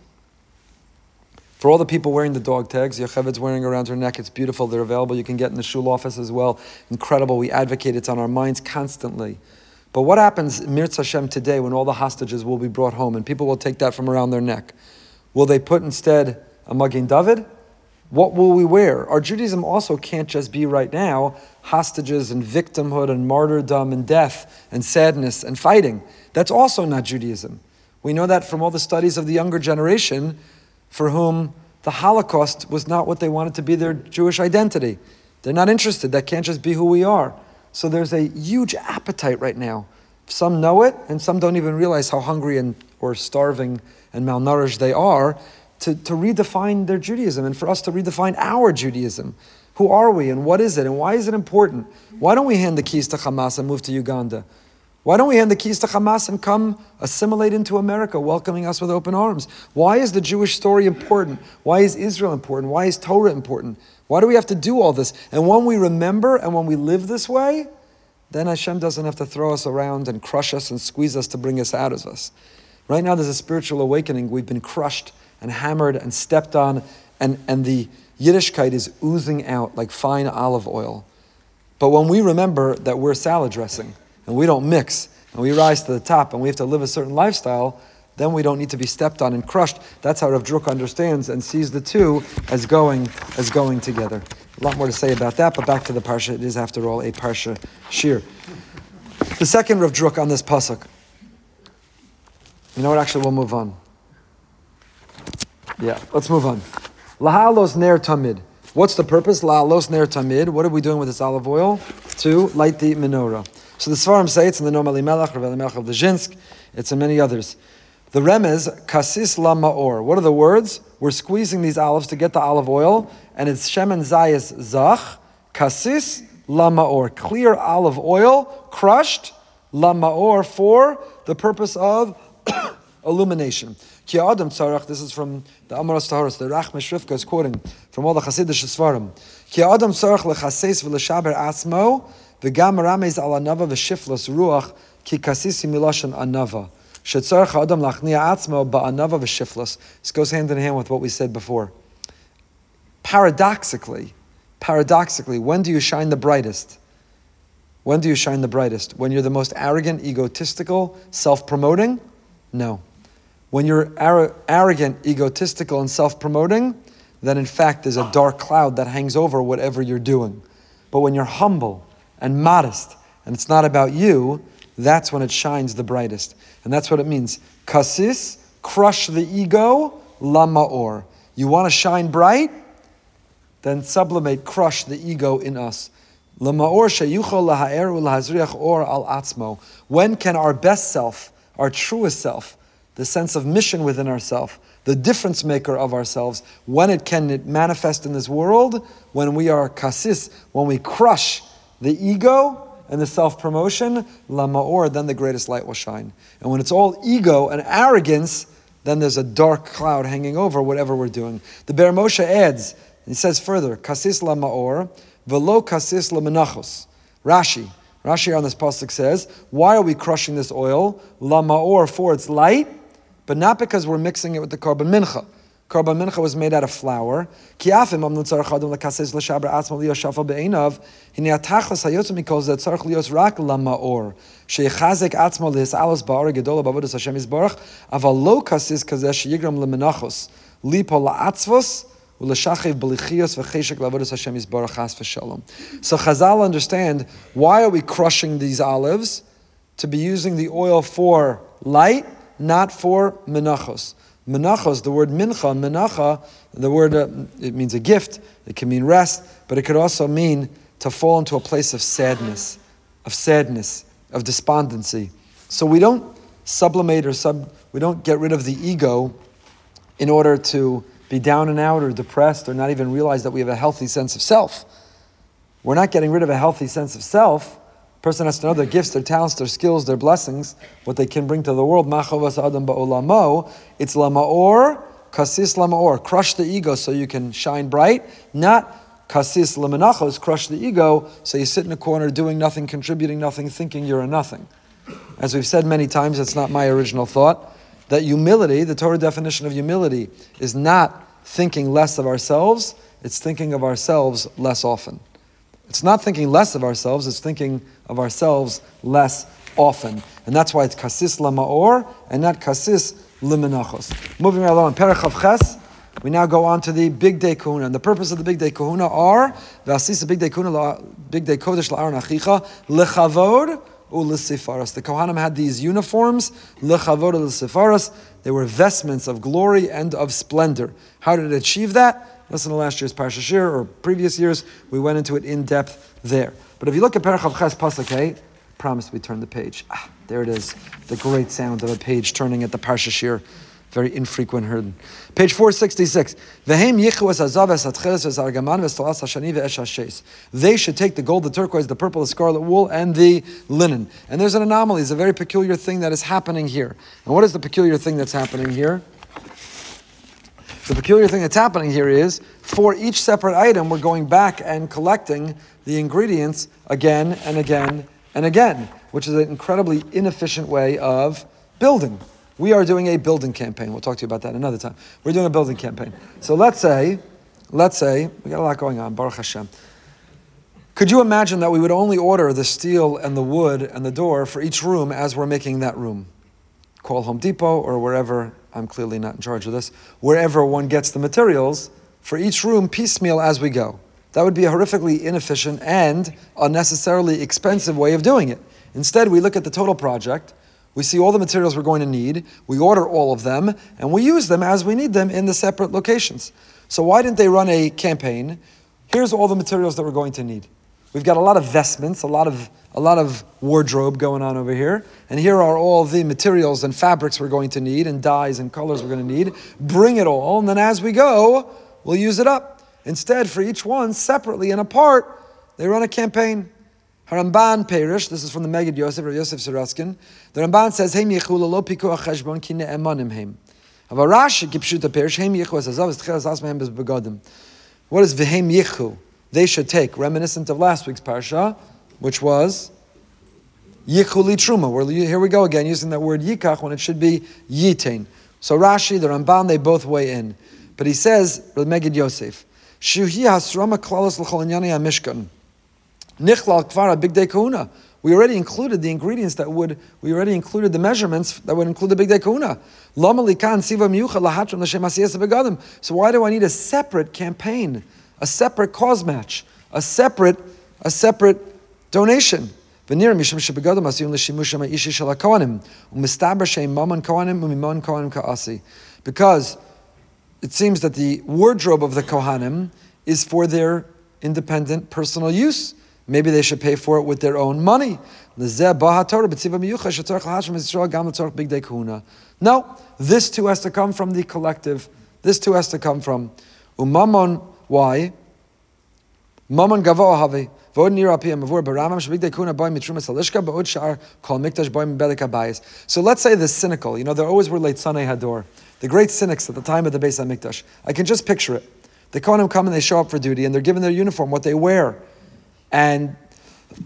A: for all the people wearing the dog tags. Yocheved's wearing around her neck. It's beautiful. They're available. You can get in the shul office as well. Incredible. We advocate. It's on our minds constantly. But what happens, Mirz Hashem, today when all the hostages will be brought home and people will take that from around their neck? Will they put instead a Magen David? What will we wear? Our Judaism also can't just be right now hostages and victimhood and martyrdom and death and sadness and fighting. That's also not Judaism. We know that from all the studies of the younger generation for whom the Holocaust was not what they wanted to be their Jewish identity. They're not interested. That can't just be who we are. So there's a huge appetite right now. Some know it, and some don't even realize how hungry and or starving and malnourished they are to, to redefine their Judaism and for us to redefine our Judaism. Who are we and what is it and why is it important? Why don't we hand the keys to Hamas and move to Uganda? Why don't we hand the keys to Hamas and come assimilate into America, welcoming us with open arms? Why is the Jewish story important? Why is Israel important? Why is Torah important? Why do we have to do all this? And when we remember and when we live this way, then Hashem doesn't have to throw us around and crush us and squeeze us to bring us out of us. Right now, there's a spiritual awakening. We've been crushed and hammered and stepped on, and, and the Yiddishkeit is oozing out like fine olive oil. But when we remember that we're salad dressing and we don't mix and we rise to the top and we have to live a certain lifestyle, then we don't need to be stepped on and crushed. That's how Rav Druk understands and sees the two as going as going together. A lot more to say about that, but back to the parsha. It is, after all, a parsha shiur. The second Rav Druk on this pasuk. You know what? Actually, we'll move on. Yeah, let's move on. Lahalos ner tamid. What's the purpose? Lahalos ner tamid. What are we doing with this olive oil? To light the menorah. So the Svarim say it's in the Noam Elimelech, Rav Elimelech of Lezhinsk. It's in many others. The remez, kasis la ma'or. What are the words? We're squeezing these olives to get the olive oil, and it's shemen zayis zach, kasis la ma'or. Clear olive oil, crushed, la ma'or, for the purpose of illumination. Ki Adam Tzarach, this is from the Amaras Taharas, the Rach Meshrifka is quoting from all the Hasidic Svarim. Ki Adam Tzarach lechases v'leshaber atzmo, ramez al anava v'shiflas ruach, ki kasisi miloshan anava. Shetzarach Adam lachnia atzmo ba'anava v'shiflas. This goes hand in hand with what we said before. Paradoxically, paradoxically, when do you shine the brightest? When do you shine the brightest? When you're the most arrogant, egotistical, self promoting? No. When you're arrogant, egotistical, and self promoting, then in fact there's a dark cloud that hangs over whatever you're doing. But when you're humble and modest, and it's not about you, that's when it shines the brightest. And that's what it means. Kasis, crush the ego, lamaor. You want to shine bright? Then sublimate, crush the ego in us. When can our best self, our truest self, the sense of mission within ourselves, the difference maker of ourselves, when it can it manifest in this world, when we are kasis, when we crush the ego and the self promotion, lama'or, then the greatest light will shine. And when it's all ego and arrogance, then there's a dark cloud hanging over whatever we're doing. The Ber Moshe adds, he says further, kasis lama'or, velo kasis lamanachos. Rashi, Rashi on this pasuk says, why are we crushing this oil? Lama'or, for its light, but not because we're mixing it with the korban mincha. Korban mincha was made out of flour. Kiafim amnu tzarach adam lakases l'shaber atzma liyo shafal be'enav. Hine atachas hayotzim mikol zeh tzarach liyos rak lama'or. Sheichazek atzma lihis alos ba'or gedola ba'avodas Hashem yizbarach. Aval lo kasis kazeh sheyigram lemenachos. Lipo la'atzvos. So Chazal understand why are we crushing these olives? To be using the oil for light not for menachos. Menachos, the word mincha, menacha, the word, uh, it means a gift, it can mean rest, but it could also mean to fall into a place of sadness, of sadness, of despondency. So we don't sublimate or sub, we don't get rid of the ego in order to be down and out or depressed or not even realize that we have a healthy sense of self. We're not getting rid of a healthy sense of self person has to know their gifts, their talents, their skills, their blessings, what they can bring to the world. adam ba'olamo. It's lamaor, kasis lamaor. Crush the ego so you can shine bright. Not kasis lamanachos, crush the ego so you sit in a corner doing nothing, contributing nothing, thinking you're a nothing. As we've said many times, it's not my original thought, that humility, the Torah definition of humility, is not thinking less of ourselves, it's thinking of ourselves less often. It's not thinking less of ourselves, it's thinking of ourselves less often. And that's why it's kasis lama'or and not kasis limenachos. Moving right along, Perach Ches, we now go on to the Bigdei Kehuna. And the purpose of the Bigdei Kehuna are, Vasisa Bigdei Kehuna, big day kodesh la'aron achicha, lechavod u'lisifaras. The Kohanim had these uniforms, lechavod u'lisifaras. They were vestments of glory and of splendor. How did it achieve that? Listen to last year's Parsha Shiur or previous years. We went into it in depth there. But if you look at Parachav Ches Pasuk promise we turn the page. Ah, there it is. The great sound of a page turning at the Parsha Shiur very infrequent heard. Page 466. They should take the gold, the turquoise, the purple, the scarlet wool, and the linen. And there's an anomaly, it's a very peculiar thing that is happening here. And what is the peculiar thing that's happening here? The peculiar thing that's happening here is for each separate item, we're going back and collecting the ingredients again and again and again, which is an incredibly inefficient way of building. We are doing a building campaign. We'll talk to you about that another time. We're doing a building campaign. So let's say, let's say, we got a lot going on, Baruch Hashem. Could you imagine that we would only order the steel and the wood and the door for each room as we're making that room? Call Home Depot or wherever, I'm clearly not in charge of this, wherever one gets the materials for each room piecemeal as we go. That would be a horrifically inefficient and unnecessarily expensive way of doing it. Instead, we look at the total project we see all the materials we're going to need, we order all of them, and we use them as we need them in the separate locations. So why didn't they run a campaign? Here's all the materials that we're going to need. We've got a lot of vestments, a lot of a lot of wardrobe going on over here, and here are all the materials and fabrics we're going to need, and dyes and colors we're going to need. Bring it all, and then as we go, we'll use it up. Instead, for each one, separately and apart, they run a campaign. Haramban Perish, this is from the Megid Yosef, or Yosef Sorotzkin. The Ramban says, Heim yichula lo piku acheshbon ki ne'emanim heim. Aber Rashi gipshuta Perish, Heim yichu as azav asmahem bez begodim. What is v'heim yichu? They should take, reminiscent of last week's parsha, which was yichuli truma. Here we go again, using that word yikach when it should be yitain. So Rashi, the Ramban, they both weigh in. But he says, Megid Yosef, Big Day. We already included the ingredients that would, we already included the measurements that would include the Bigdei Kehuna. So why do I need a separate campaign, a separate CauseMatch, a separate, a separate donation? Because it seems that the wardrobe of the Kohanim is for their independent personal use. Maybe they should pay for it with their own money. No, this too has to come from the collective. This too has to come from. Why? So let's say the cynical, you know, there always were Leitzanei Hador, the great cynics at the time of the Beis Hamikdash. I can just picture it. The Kohanim come and they show up for duty and they're given their uniform, what they wear and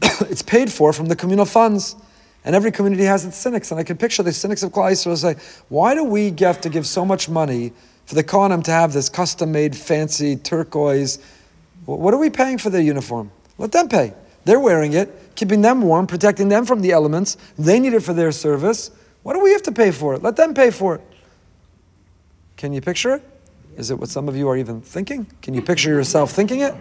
A: it's paid for from the communal funds. And every community has its cynics. And I can picture the cynics of Klal Yisrael say, why do we have to give so much money for the Kohanim to have this custom-made, fancy turquoise? What are we paying for their uniform? Let them pay. They're wearing it, keeping them warm, protecting them from the elements. They need it for their service. What do we have to pay for it? Let them pay for it. Can you picture it? Is it what some of you are even thinking? Can you picture yourself thinking it?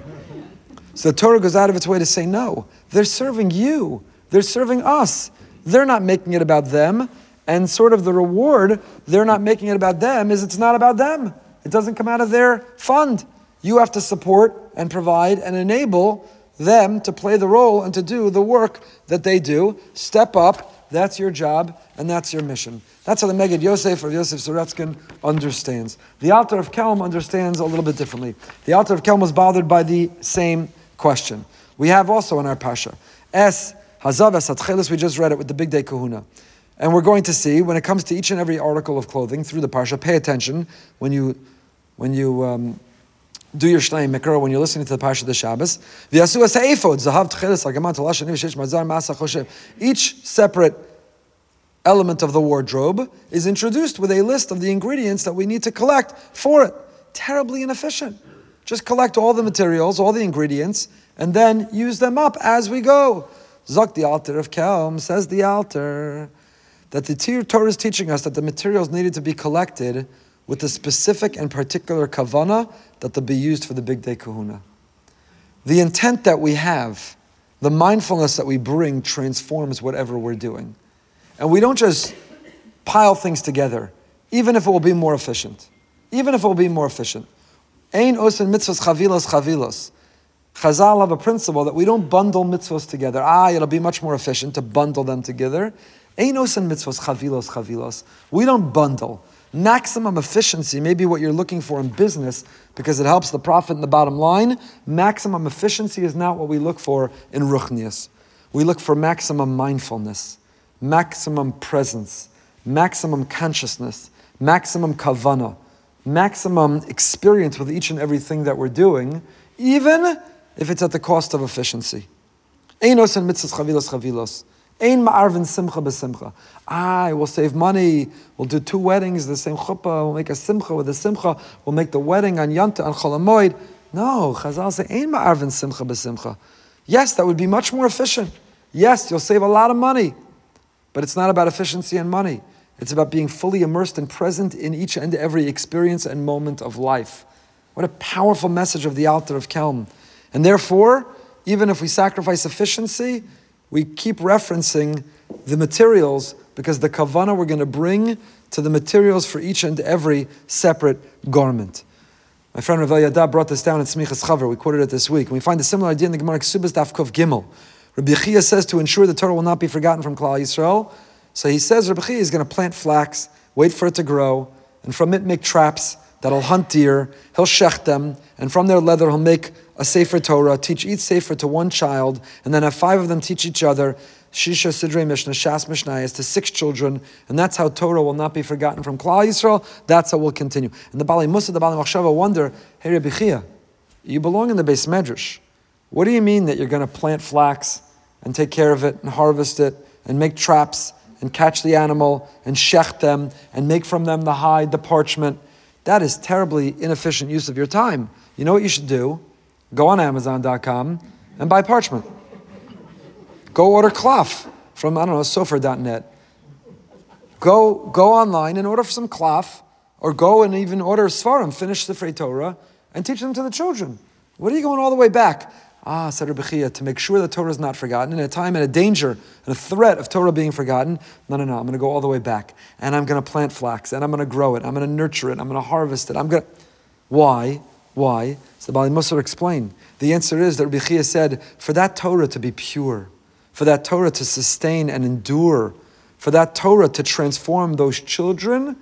A: So the Torah goes out of its way to say, no, they're serving you. They're serving us. They're not making it about them. And sort of the reward, they're not making it about them, is it's not about them. It doesn't come out of their fund. You have to support and provide and enable them to play the role and to do the work that they do. Step up. That's your job and that's your mission. That's how the Megid Yosef or Yosef Sorotzkin understands. The Alter of Kelm understands a little bit differently. The Alter of Kelm was bothered by the same question. We have also in our Pasha, Es Hazav Es we just read it with the Bigdei Kehuna. And we're going to see when it comes to each and every article of clothing through the Parsha, pay attention when you, when you um, do your Shnei Mikra, when you're listening to the Parsha of the Shabbos. Each separate element of the wardrobe is introduced with a list of the ingredients that we need to collect for it. Terribly inefficient. Just collect all the materials, all the ingredients, and then use them up as we go. Zok the Alter of Kelm says the Alter that the Torah is teaching us that the materials needed to be collected with the specific and particular kavana that they'll be used for the Bigdei Kehuna. The intent that we have, the mindfulness that we bring transforms whatever we're doing. And we don't just pile things together, even if it will be more efficient. Even if it will be more efficient. Ein osin mitzvahs chavilos chavilos. Chazal have a principle that we don't bundle mitzvahs together. Ah, it'll be much more efficient to bundle them together. Ein and mitzvahs chavilos chavilos. We don't bundle. Maximum efficiency may be what you're looking for in business because it helps the profit and the bottom line. Maximum efficiency is not what we look for in ruchnias. We look for maximum mindfulness, maximum presence, maximum consciousness, maximum kavana, maximum experience with each and everything that we're doing, even if it's at the cost of efficiency. Einos and mitzvahs chavilos chavilos. Ein ma'arvin simcha b'simcha. Ah, we'll save money. We'll do two weddings, the same chuppah. We'll make a simcha with a simcha. We'll make the wedding on Yanta, on Chol Hamoed. No, Chazal say, Ein ma'arvin simcha b'simcha. Yes, that would be much more efficient. Yes, you'll save a lot of money. But it's not about efficiency and money. It's about being fully immersed and present in each and every experience and moment of life. What a powerful message of the Alter of Kelm. And therefore, even if we sacrifice efficiency, we keep referencing the materials because the kavana we're going to bring to the materials for each and every separate garment. My friend Rav Yada brought this down in Smichas Chaver. We quoted it this week. We find a similar idea in the Gemara Ksubas Daf Kov Gimel. Rabbi Chia says to ensure the Torah will not be forgotten from Klal Yisrael. So he says Rabbi Chia is going to plant flax, wait for it to grow, and from it make traps that'll hunt deer. He'll shech them, and from their leather he'll make a Sefer Torah, teach each Sefer to one child, and then have five of them teach each other, Shisha Sidrei Mishnah, Shas Mishnayos, to six children, and that's how Torah will not be forgotten from Klal Yisrael. That's how we'll continue. And the Bali Musa, the Bali Machshava wonder, hey Rabbi Chia, you belong in the beis medrash. What do you mean that you're going to plant flax and take care of it and harvest it and make traps and catch the animal and shecht them and make from them the hide, the parchment? That is terribly inefficient use of your time. You know what you should do? Go on Amazon.com and buy parchment. Go order cloth from, I don't know, sofer.net. Go, go online and order some cloth, or go and even order a Svarim, finish the Frei Torah, and teach them to the children. What are you going all the way back? Ah, said Rebbe to make sure the Torah is not forgotten in a time and a danger and a threat of Torah being forgotten. No, no, no. I'm going to go all the way back, and I'm going to plant flax, and I'm going to grow it, I'm going to nurture it, I'm going to harvest it. I'm going to. Why? Why? So Bali Musar explained. The answer is that Rabbi Chia said, for that Torah to be pure, for that Torah to sustain and endure, for that Torah to transform those children,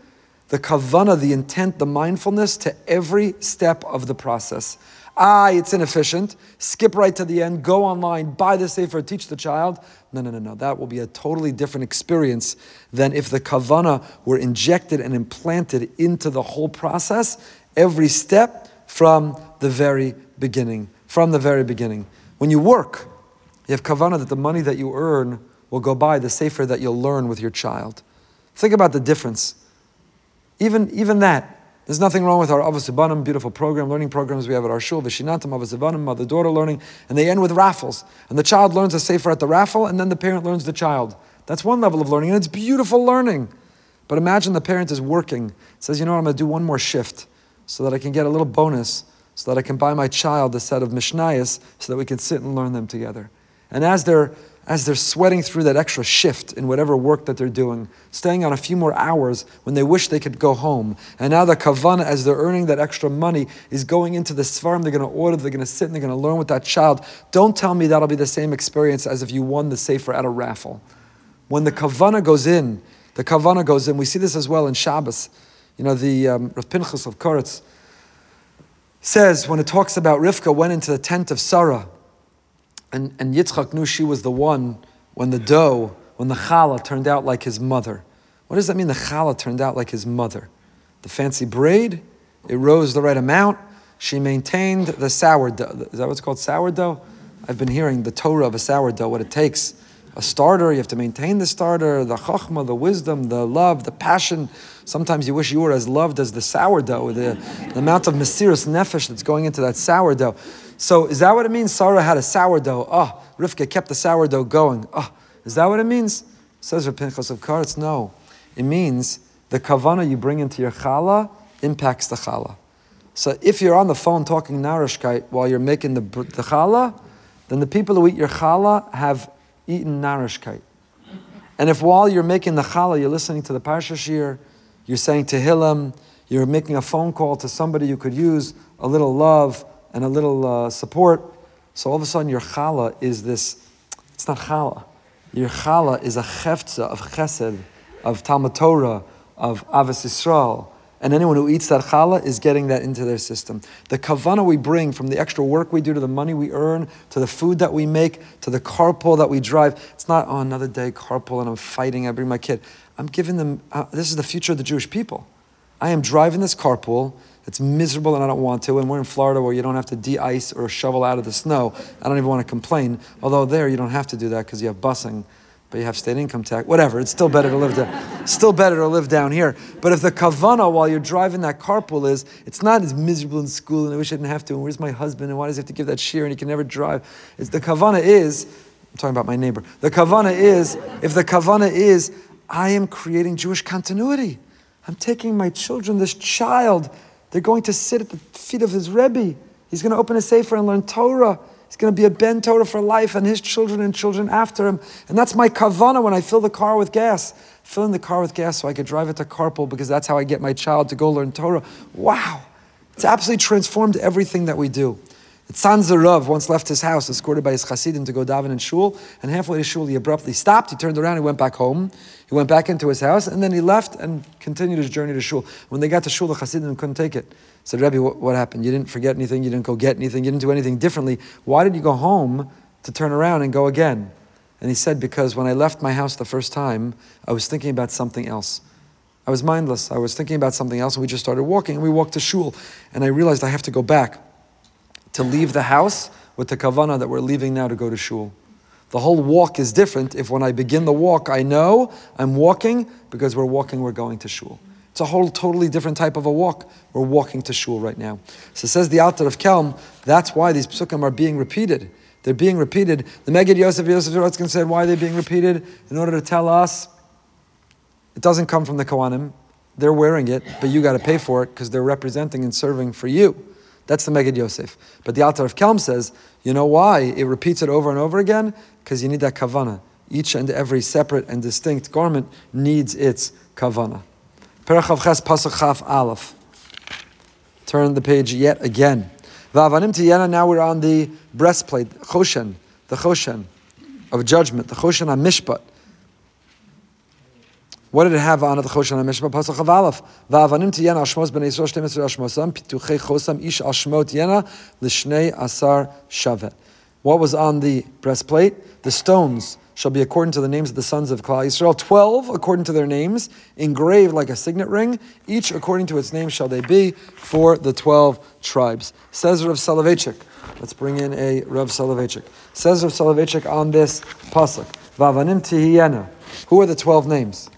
A: the kavana, the intent, the mindfulness to every step of the process. Ah, it's inefficient. Skip right to the end, go online, buy the Sefer, teach the child. No, no, no, no. That will be a totally different experience than if the kavana were injected and implanted into the whole process, every step from the very beginning. From the very beginning. When you work, you have kavana that the money that you earn will go buy the sefer that you'll learn with your child. Think about the difference. Even, even that. There's nothing wrong with our Avasubanim, beautiful program, learning programs we have at our shul, Vishinantam, Avasubanim, mother daughter learning, and they end with raffles. And the child learns a sefer at the raffle, and then the parent learns the child. That's one level of learning, and it's beautiful learning. But imagine the parent is working, says, you know what, I'm going to do one more shift so that I can get a little bonus, so that I can buy my child a set of Mishnayos, so that we can sit and learn them together. And as they're as they're sweating through that extra shift in whatever work that they're doing, staying on a few more hours when they wish they could go home. And now the kavana, as they're earning that extra money, is going into the svarim. They're going to order, they're going to sit, and they're going to learn with that child. Don't tell me that'll be the same experience as if you won the sefer at a raffle. When the kavana goes in, the kavana goes in. We see this as well in Shabbos. You know, the um, Rav Pinchas of Koretz says when it talks about Rivka went into the tent of Sarah, and, and Yitzchak knew she was the one when the dough, when the challah turned out like his mother. What does that mean? The challah turned out like his mother. The fancy braid, it rose the right amount. She maintained the sourdough. Is that what's called sourdough? I've been hearing the Torah of a sourdough, what it takes. A starter, you have to maintain the starter, the chachma, the wisdom, the love, the passion. Sometimes you wish you were as loved as the sourdough, the, the amount of mesiras nefesh that's going into that sourdough. So is that what it means? Sarah had a sourdough. Oh, Rivka kept the sourdough going. Oh, is that what it means? Says Pinchas of Koretz. No, it means the kavana you bring into your challah impacts the challah. So if you're on the phone talking narishkeit while you're making the, the challah, then the people who eat your challah have eaten narishkeit. And if while you're making the challah, you're listening to the Parsha Shiur, you're saying to Tehillim, you're making a phone call to somebody you could use a little love and a little uh, support, so all of a sudden your challah is this, it's not challah. Your challah is a cheftza of chesed, of Talmud Torah, of Avos Yisrael. And anyone who eats that challah is getting that into their system. The kavana we bring from the extra work we do to the money we earn, to the food that we make, to the carpool that we drive. It's not, oh, another day carpool and I'm fighting, I bring my kid. I'm giving them, uh, this is the future of the Jewish people. I am driving this carpool it's miserable and I don't want to. And we're in Florida where you don't have to de ice or shovel out of the snow. I don't even want to complain. Although there you don't have to do that because you have busing, but you have state income tax. Whatever. It's still better to live down. still better to live down here. But if the kavana while you're driving that carpool is, it's not as miserable in school and I wish I didn't have to. And where's my husband? And why does he have to give that shiur and he can never drive? It's the kavana is. I'm talking about my neighbor. The kavana is. If the kavana is, I am creating Jewish continuity. I'm taking my children, this child they're going to sit at the feet of his Rebbe. He's going to open a Sefer and learn Torah. He's going to be a Ben Torah for life and his children and children after him. And that's my kavana when I fill the car with gas. Fill in the car with gas so I could drive it to carpool because that's how I get my child to go learn Torah. Wow. It's absolutely transformed everything that we do. Tzanzer Rav once left his house, escorted by his Hasidim to go daven in shul, and halfway to shul he abruptly stopped, he turned around, he went back home, he went back into his house, and then he left and continued his journey to shul. When they got to shul, the Hasidim couldn't take it. Said, Rebbe, what, what happened? You didn't forget anything, you didn't go get anything, you didn't do anything differently. Why did you go home to turn around and go again? And he said, Because when I left my house the first time, I was thinking about something else. I was mindless. I was thinking about something else, and we just started walking, and we walked to shul, and I realized I have to go back to leave the house with the kavana that we're leaving now to go to shul. The whole walk is different if when I begin the walk, I know I'm walking because we're walking, we're going to shul. It's a whole totally different type of a walk. We're walking to shul right now. So says the Alter of Kelm, that's why these psukim are being repeated. They're being repeated. The Megid Yosef Yosef Rotzkin said, why are they being repeated? In order to tell us it doesn't come from the Kohanim. They're wearing it, but you got to pay for it because they're representing and serving for you. That's the Megid Yosef. But the Alter of Kelm says, you know why it repeats it over and over again? Because you need that kavana. Each and every separate and distinct garment needs its kavana. Perach Ches Pasuk Chaf Aleph. Turn the page yet again. Va'avanim tiyena. Now we're on the breastplate, choshen, the choshen of judgment, the choshen mishpat. What did it have on? The HaMishpah of Aleph. Va'avanim ashmos b'nei Yisrael shtem ashmosam pituchei chosam ish ashmot yena l'shnei asar shavet. What was on the breastplate? The stones shall be according to the names of the sons of Klal Yisrael. Twelve according to their names, engraved like a signet ring. Each according to its name shall they be for the twelve tribes. Says Rav Soloveitchik. Let's bring in a Rav Soloveitchik. Says Rav Soloveitchik on this pasuk. Va'avanim tiyena. Who are the twelve names?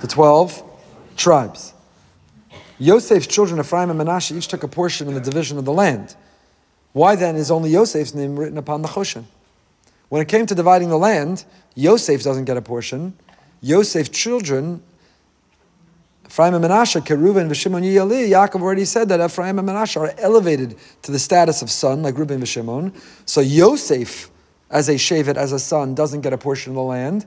A: The 12 tribes. Yosef's children, Ephraim and Manasseh, each took a portion in the division of the land. Why then is only Yosef's name written upon the Choshen? When it came to dividing the land, Yosef doesn't get a portion. Yosef's children, Ephraim and Manasseh, Keruven, and Vishimon, Yali, Yaakov already said that Ephraim and Manasseh are elevated to the status of son, like Reuben and Shimon. So Yosef, as a Shevet, as a son, doesn't get a portion of the land.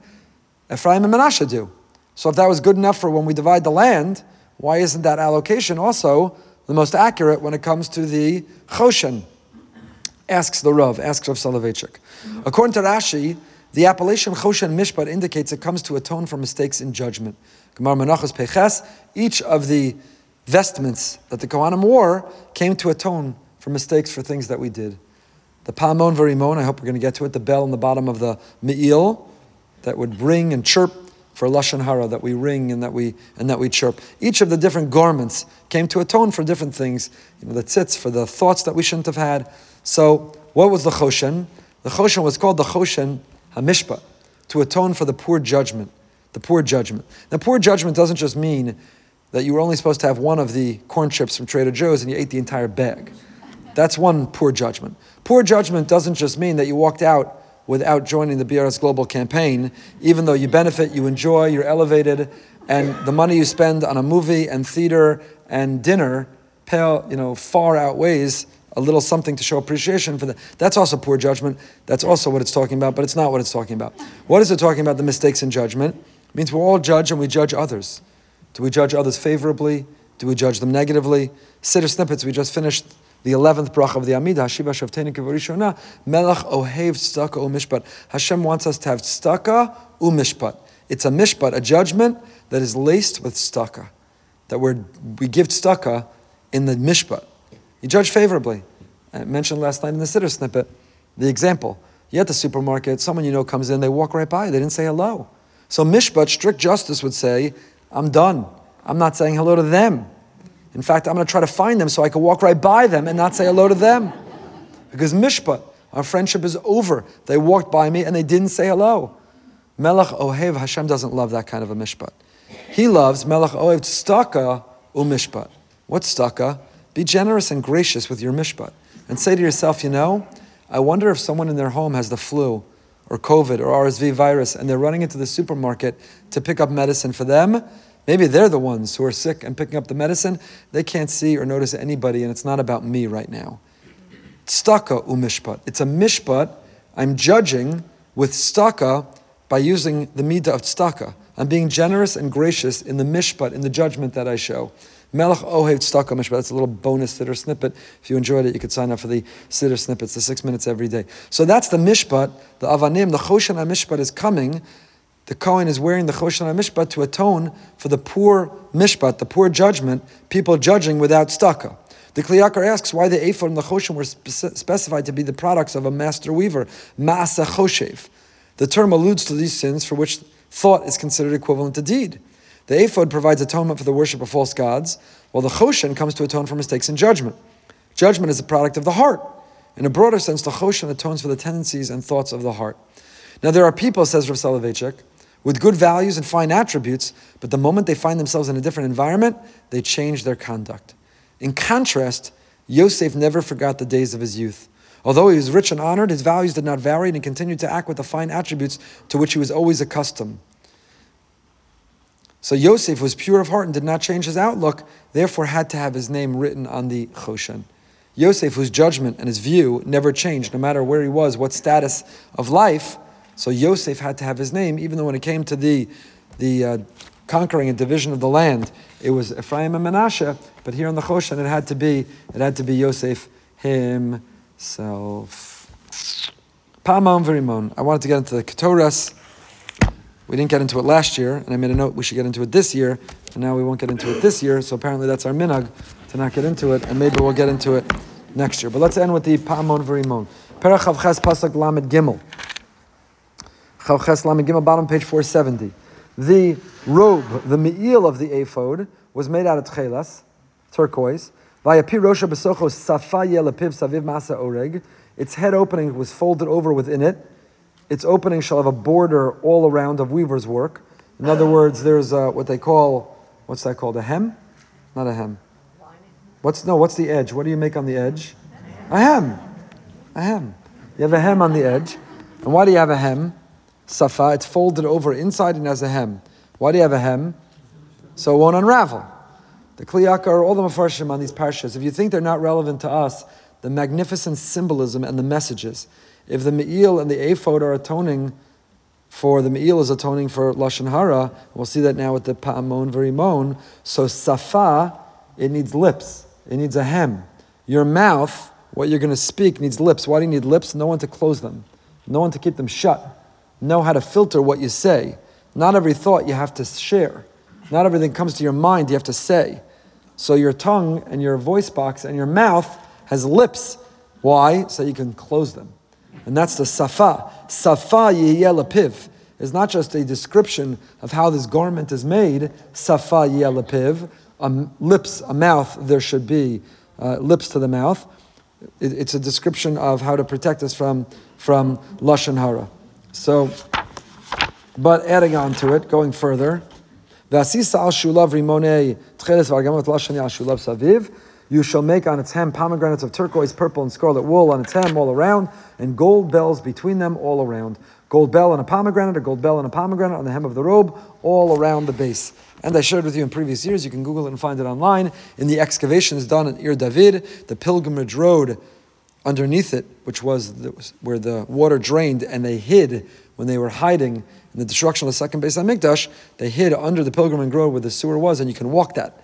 A: Ephraim and Manasseh do. So if that was good enough for when we divide the land, why isn't that allocation also the most accurate when it comes to the Choshen? Asks the Rav, asks Rav Soloveitchik. According to Rashi, the appellation Choshen Mishpat indicates it comes to atone for mistakes in judgment. Gemara Menachos Peches, each of the vestments that the Kohanim wore came to atone for mistakes for things that we did. The Pa'amon Verimon, I hope we're going to get to it, the bell in the bottom of the Me'il that would ring and chirp for lashon hara that we ring and that we and that we chirp. Each of the different garments came to atone for different things. You know, the tzitz for the thoughts that we shouldn't have had. So, what was the choshen? The choshen was called the choshen hamishpa, to atone for the poor judgment. The poor judgment. The poor judgment doesn't just mean that you were only supposed to have one of the corn chips from Trader Joe's and you ate the entire bag. That's one poor judgment. Poor judgment doesn't just mean that you walked out without joining the BRS Global campaign, even though you benefit, you enjoy, you're elevated, and the money you spend on a movie and theater and dinner pale, you know, far outweighs a little something to show appreciation for that. That's also poor judgment. That's also what it's talking about, but it's not what it's talking about. What is it talking about? The mistakes in judgment. It means we're all judge and we judge others. Do we judge others favorably? Do we judge them negatively? Siddur snippets, we just finished the 11th bracha of the Amidah, Hashiva Shavteni Kivarishona, Melech Ohev Tzedakah Umishpat. Hashem wants us to have tzedakah umishpat. It's a mishpat, a judgment that is laced with tzedakah. That we're, we give tzedakah in the mishpat. You judge favorably. I mentioned last night in the Siddur snippet the example. You're at the supermarket, someone you know comes in, they walk right by, they didn't say hello. So mishpat, strict justice would say, I'm done. I'm not saying hello to them. In fact, I'm going to try to find them so I can walk right by them and not say hello to them. Because mishpat, our friendship is over. They walked by me and they didn't say hello. Melech Ohev, Hashem doesn't love that kind of a mishpat. He loves Melech Ohev Tztaka umishpat. What's tztaka? Be generous and gracious with your mishpat. And say to yourself, you know, I wonder if someone in their home has the flu or COVID or RSV virus and they're running into the supermarket to pick up medicine for them Maybe they're the ones who are sick and picking up the medicine. They can't see or notice anybody, and it's not about me right now. Staka umishpat. It's a mishpat. I'm judging with staka by using the midah of staka. I'm being generous and gracious in the mishpat, in the judgment that I show. Melech Ohev Tzedakah Mishpat. That's a little bonus siddur snippet. If you enjoyed it, you could sign up for the siddur snippets, the six minutes every day. So that's the mishpat, the avanim, the choshen mishpat is coming the Kohen is wearing the Choshen and Mishpat to atone for the poor Mishpat, the poor judgment, people judging without staka. The Kli Yakar asks why the ephod and the choshen were specified to be the products of a master weaver, Maasa Choshev. The term alludes to these sins for which thought is considered equivalent to deed. The ephod provides atonement for the worship of false gods, while the choshen comes to atone for mistakes in judgment. Judgment is a product of the heart. In a broader sense, the choshen atones for the tendencies and thoughts of the heart. Now, there are people, says Rav Soloveitchik, with good values and fine attributes, but the moment they find themselves in a different environment, they change their conduct. In contrast, Yosef never forgot the days of his youth. Although he was rich and honored, his values did not vary and he continued to act with the fine attributes to which he was always accustomed. So Yosef was pure of heart and did not change his outlook, therefore had to have his name written on the Choshen. Yosef, whose judgment and his view never changed, no matter where he was, what status of life, so Yosef had to have his name, even though when it came to the, the uh, conquering and division of the land, it was Ephraim and Menashe. But here on the Choshen, it had to be it had to be Yosef himself. Pa'amon Verimon. I wanted to get into the Ketoras. We didn't get into it last year, and I made a note we should get into it this year, and now we won't get into it this year. So apparently that's our minag to not get into it, and maybe we'll get into it next year. But let's end with the Pa'amon Verimon. Perach Ches Pasuk Lamed Gimel. Chavches Gimel, bottom page 470. The robe, the me'il of the ephod, was made out of tchelas, turquoise. Vayapi rosha besocho safa yelapiv saviv masa oreg. Its head opening was folded over within it. Its opening shall have a border all around of weaver's work. In other words, there's a, what they call, what's that called? A hem? Not a hem. What's no? What's the edge? What do you make on the edge? A hem. A hem. You have a hem on the edge. And why do you have a hem? Safa, it's folded over inside and has a hem. Why do you have a hem? So it won't unravel. The Kliyaka are all the mafarshim on these parshas. If you think they're not relevant to us, the magnificent symbolism and the messages. If the Me'il and the Ephod are atoning for, the Me'il is atoning for Lashon Hara, we'll see that now with the Pa'amon Verimon. So Safa, it needs lips, it needs a hem. Your mouth, what you're going to speak, needs lips. Why do you need lips? No one to close them, no one to keep them shut know how to filter what you say. Not every thought you have to share. Not everything comes to your mind you have to say. So your tongue and your voice box and your mouth has lips. Why? So you can close them. And that's the safa. Safa yelapiv is not just a description of how this garment is made. Safa yelapiv, a lips, a mouth. There should be uh, lips to the mouth. It, it's a description of how to protect us from from lashon hara. So, but adding on to it, going further, shulav vargamot shulav saviv. You shall make on its hem pomegranates of turquoise, purple, and scarlet wool on its hem all around, and gold bells between them all around. Gold bell and a pomegranate, a gold bell and a pomegranate on the hem of the robe, all around the base. And I shared with you in previous years, you can Google it and find it online, in the excavations done in Ir David, the pilgrimage road underneath it, which was the, where the water drained, and they hid when they were hiding in the destruction of the second Beis Hamikdash. They hid under the pilgrimage road where the sewer was, and you can walk that.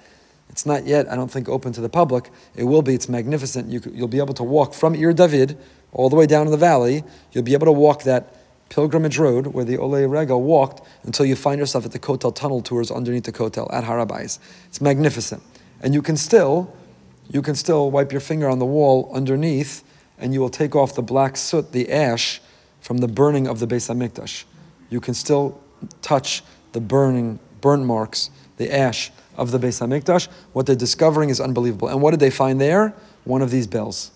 A: It's not yet, I don't think, open to the public. It will be. It's magnificent. You, will be able to walk from Ir David all the way down in the valley. You'll be able to walk that pilgrimage road where the Ole Rega walked until you find yourself at the Kotel tunnel tours underneath the Kotel at Harabais. It's magnificent, and you can still, you can still wipe your finger on the wall underneath, and you will take off the black soot, the ash, from the burning of the Beis Hamikdash. You can still touch the burning, burn marks, the ash of the Beis Hamikdash. What they're discovering is unbelievable. And what did they find there? One of these bells.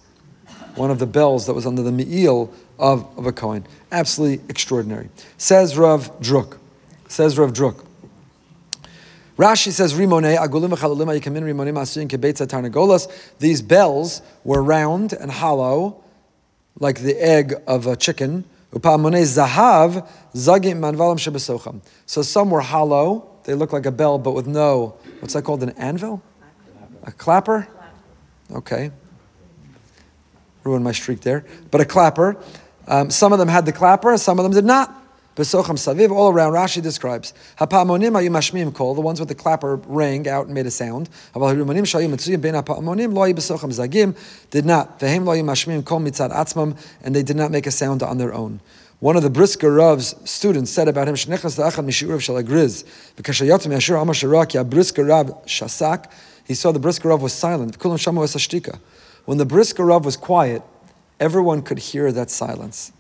A: One of the bells that was under the me'il of, of a Kohen. Absolutely extraordinary. Says Rav Druk. Says Rav Druk. Rashi says, Rimone, agulim v'chalulim yikamin rimonim asuyin kebetza tarnagolas. These bells were round and hollow, like the egg of a chicken. Upamone zahav zagim manvalim shebesocham. So some were hollow, they look like a bell, but with no, what's that called, an anvil? A clapper? Okay. Ruined my streak there. But a clapper. Um, some of them had the clapper, some of them did not. Besocham saviv, all around. Rashi describes hapamonim ayu mashmim kol, the ones with the clapper rang out and made a sound. Hapamonim shayu mitzuyim ben hapamonim lo besocham zagim did not. Vehem lo mashmim kol mitzad atzmam, and they did not make a sound on their own. One of the Brisker Rav's students said about him, Shnechas da'achad mishiurav shalagriz, because shayatim yashur amar sharak ya Brisker Rav shasak, he saw the Brisker Rav was silent. Kulam shamu esashtika. When the Brisker Rav was quiet, everyone could hear that silence.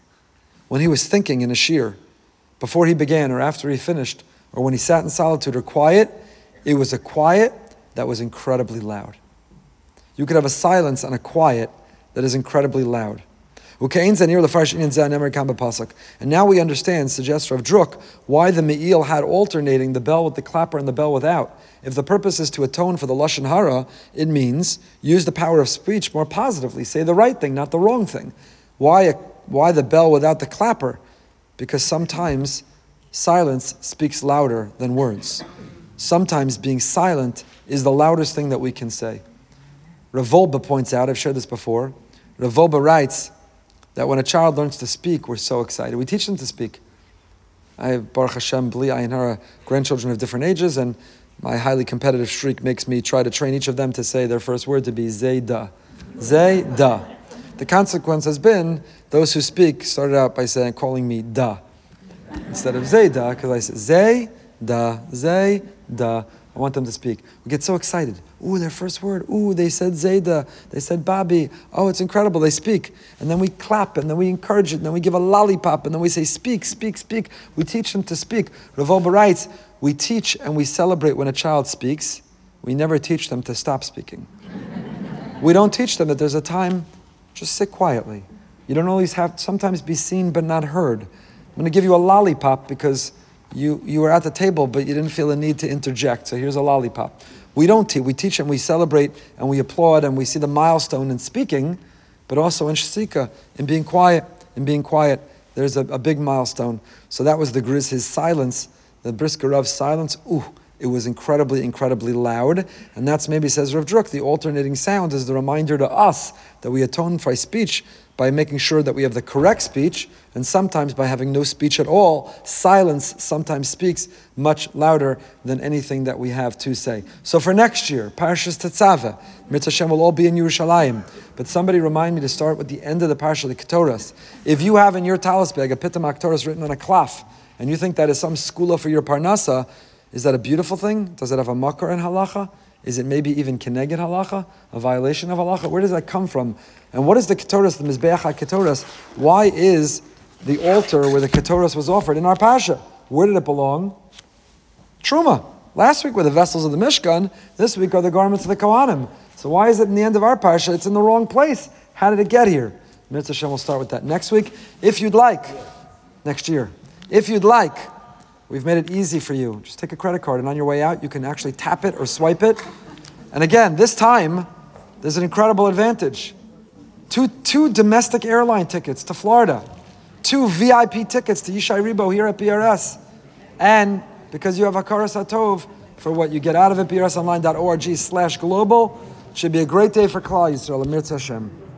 A: When he was thinking in a shiur, before he began or after he finished, or when he sat in solitude or quiet, it was a quiet that was incredibly loud. You could have a silence and a quiet that is incredibly loud. And now we understand, suggests Rav Druk, why the Me'il had alternating the bell with the clapper and the bell without. If the purpose is to atone for the Lashon Hara, it means use the power of speech more positively. Say the right thing, not the wrong thing. Why, why the bell without the clapper? Because sometimes silence speaks louder than words. Sometimes being silent is the loudest thing that we can say. Rav Wolbe points out, I've shared this before, Rav Wolbe writes that when a child learns to speak, we're so excited. We teach them to speak. I have Baruch Hashem, Bli Ayin grandchildren of different ages, and my highly competitive streak makes me try to train each of them to say their first word to be Zayda. Zayda. The consequence has been those who speak started out by saying, calling me Da. Instead of Zayda, because I say Zay, Da, Zay, Da. I want them to speak. We get so excited. Ooh, their first word. Ooh, they said Zayda. They said Bobby. Oh, it's incredible. They speak. And then we clap and then we encourage it and then we give a lollipop and then we say, speak, speak, speak. We teach them to speak. Rav writes, we teach and we celebrate when a child speaks. We never teach them to stop speaking. we don't teach them that there's a time, just sit quietly. You don't always have, sometimes be seen but not heard. I'm going to give you a lollipop because you, you were at the table but you didn't feel a need to interject. So here's a lollipop. We don't teach, we teach and we celebrate and we applaud and we see the milestone in speaking, but also in shasika, in being quiet, in being quiet. There's a, a big milestone. So that was the Griz, his silence the Brisker Rav's silence, ooh, it was incredibly, incredibly loud. And that's maybe, says Rav Druk, the alternating sound is the reminder to us that we atone for speech by making sure that we have the correct speech, and sometimes by having no speech at all. Silence sometimes speaks much louder than anything that we have to say. So for next year, Parashas Tetzaveh, Mitzvah will all be in Yerushalayim. But somebody remind me to start with the end of the Parashah, the Ketoras. If you have in your talis bag a Pitum Haketoras written on a cloth, and you think that is some segula for your parnasa, is that a beautiful thing? Does it have a makor in halacha? Is it maybe even keneged halacha, a violation of halacha? Where does that come from? And what is the ketoras, the mizbeach ketoras? Why is the altar where the ketoras was offered in our parsha? Where did it belong? Truma. Last week were the vessels of the Mishkan. This week are the garments of the Kohanim. So why is it in the end of our parsha? It's in the wrong place. How did it get here? Mitzvah Hashem will start with that next week, if you'd like, next year. If you'd like, we've made it easy for you. Just take a credit card, and on your way out, you can actually tap it or swipe it. And again, this time, there's an incredible advantage. Two, two domestic airline tickets to Florida, two VIP tickets to Yishai Ribo here at BRS. And because you have Hakaras Hatov for what you get out of it, brsonline.org slash global. Should be a great day for Klal Yisrael. Amir Hashem.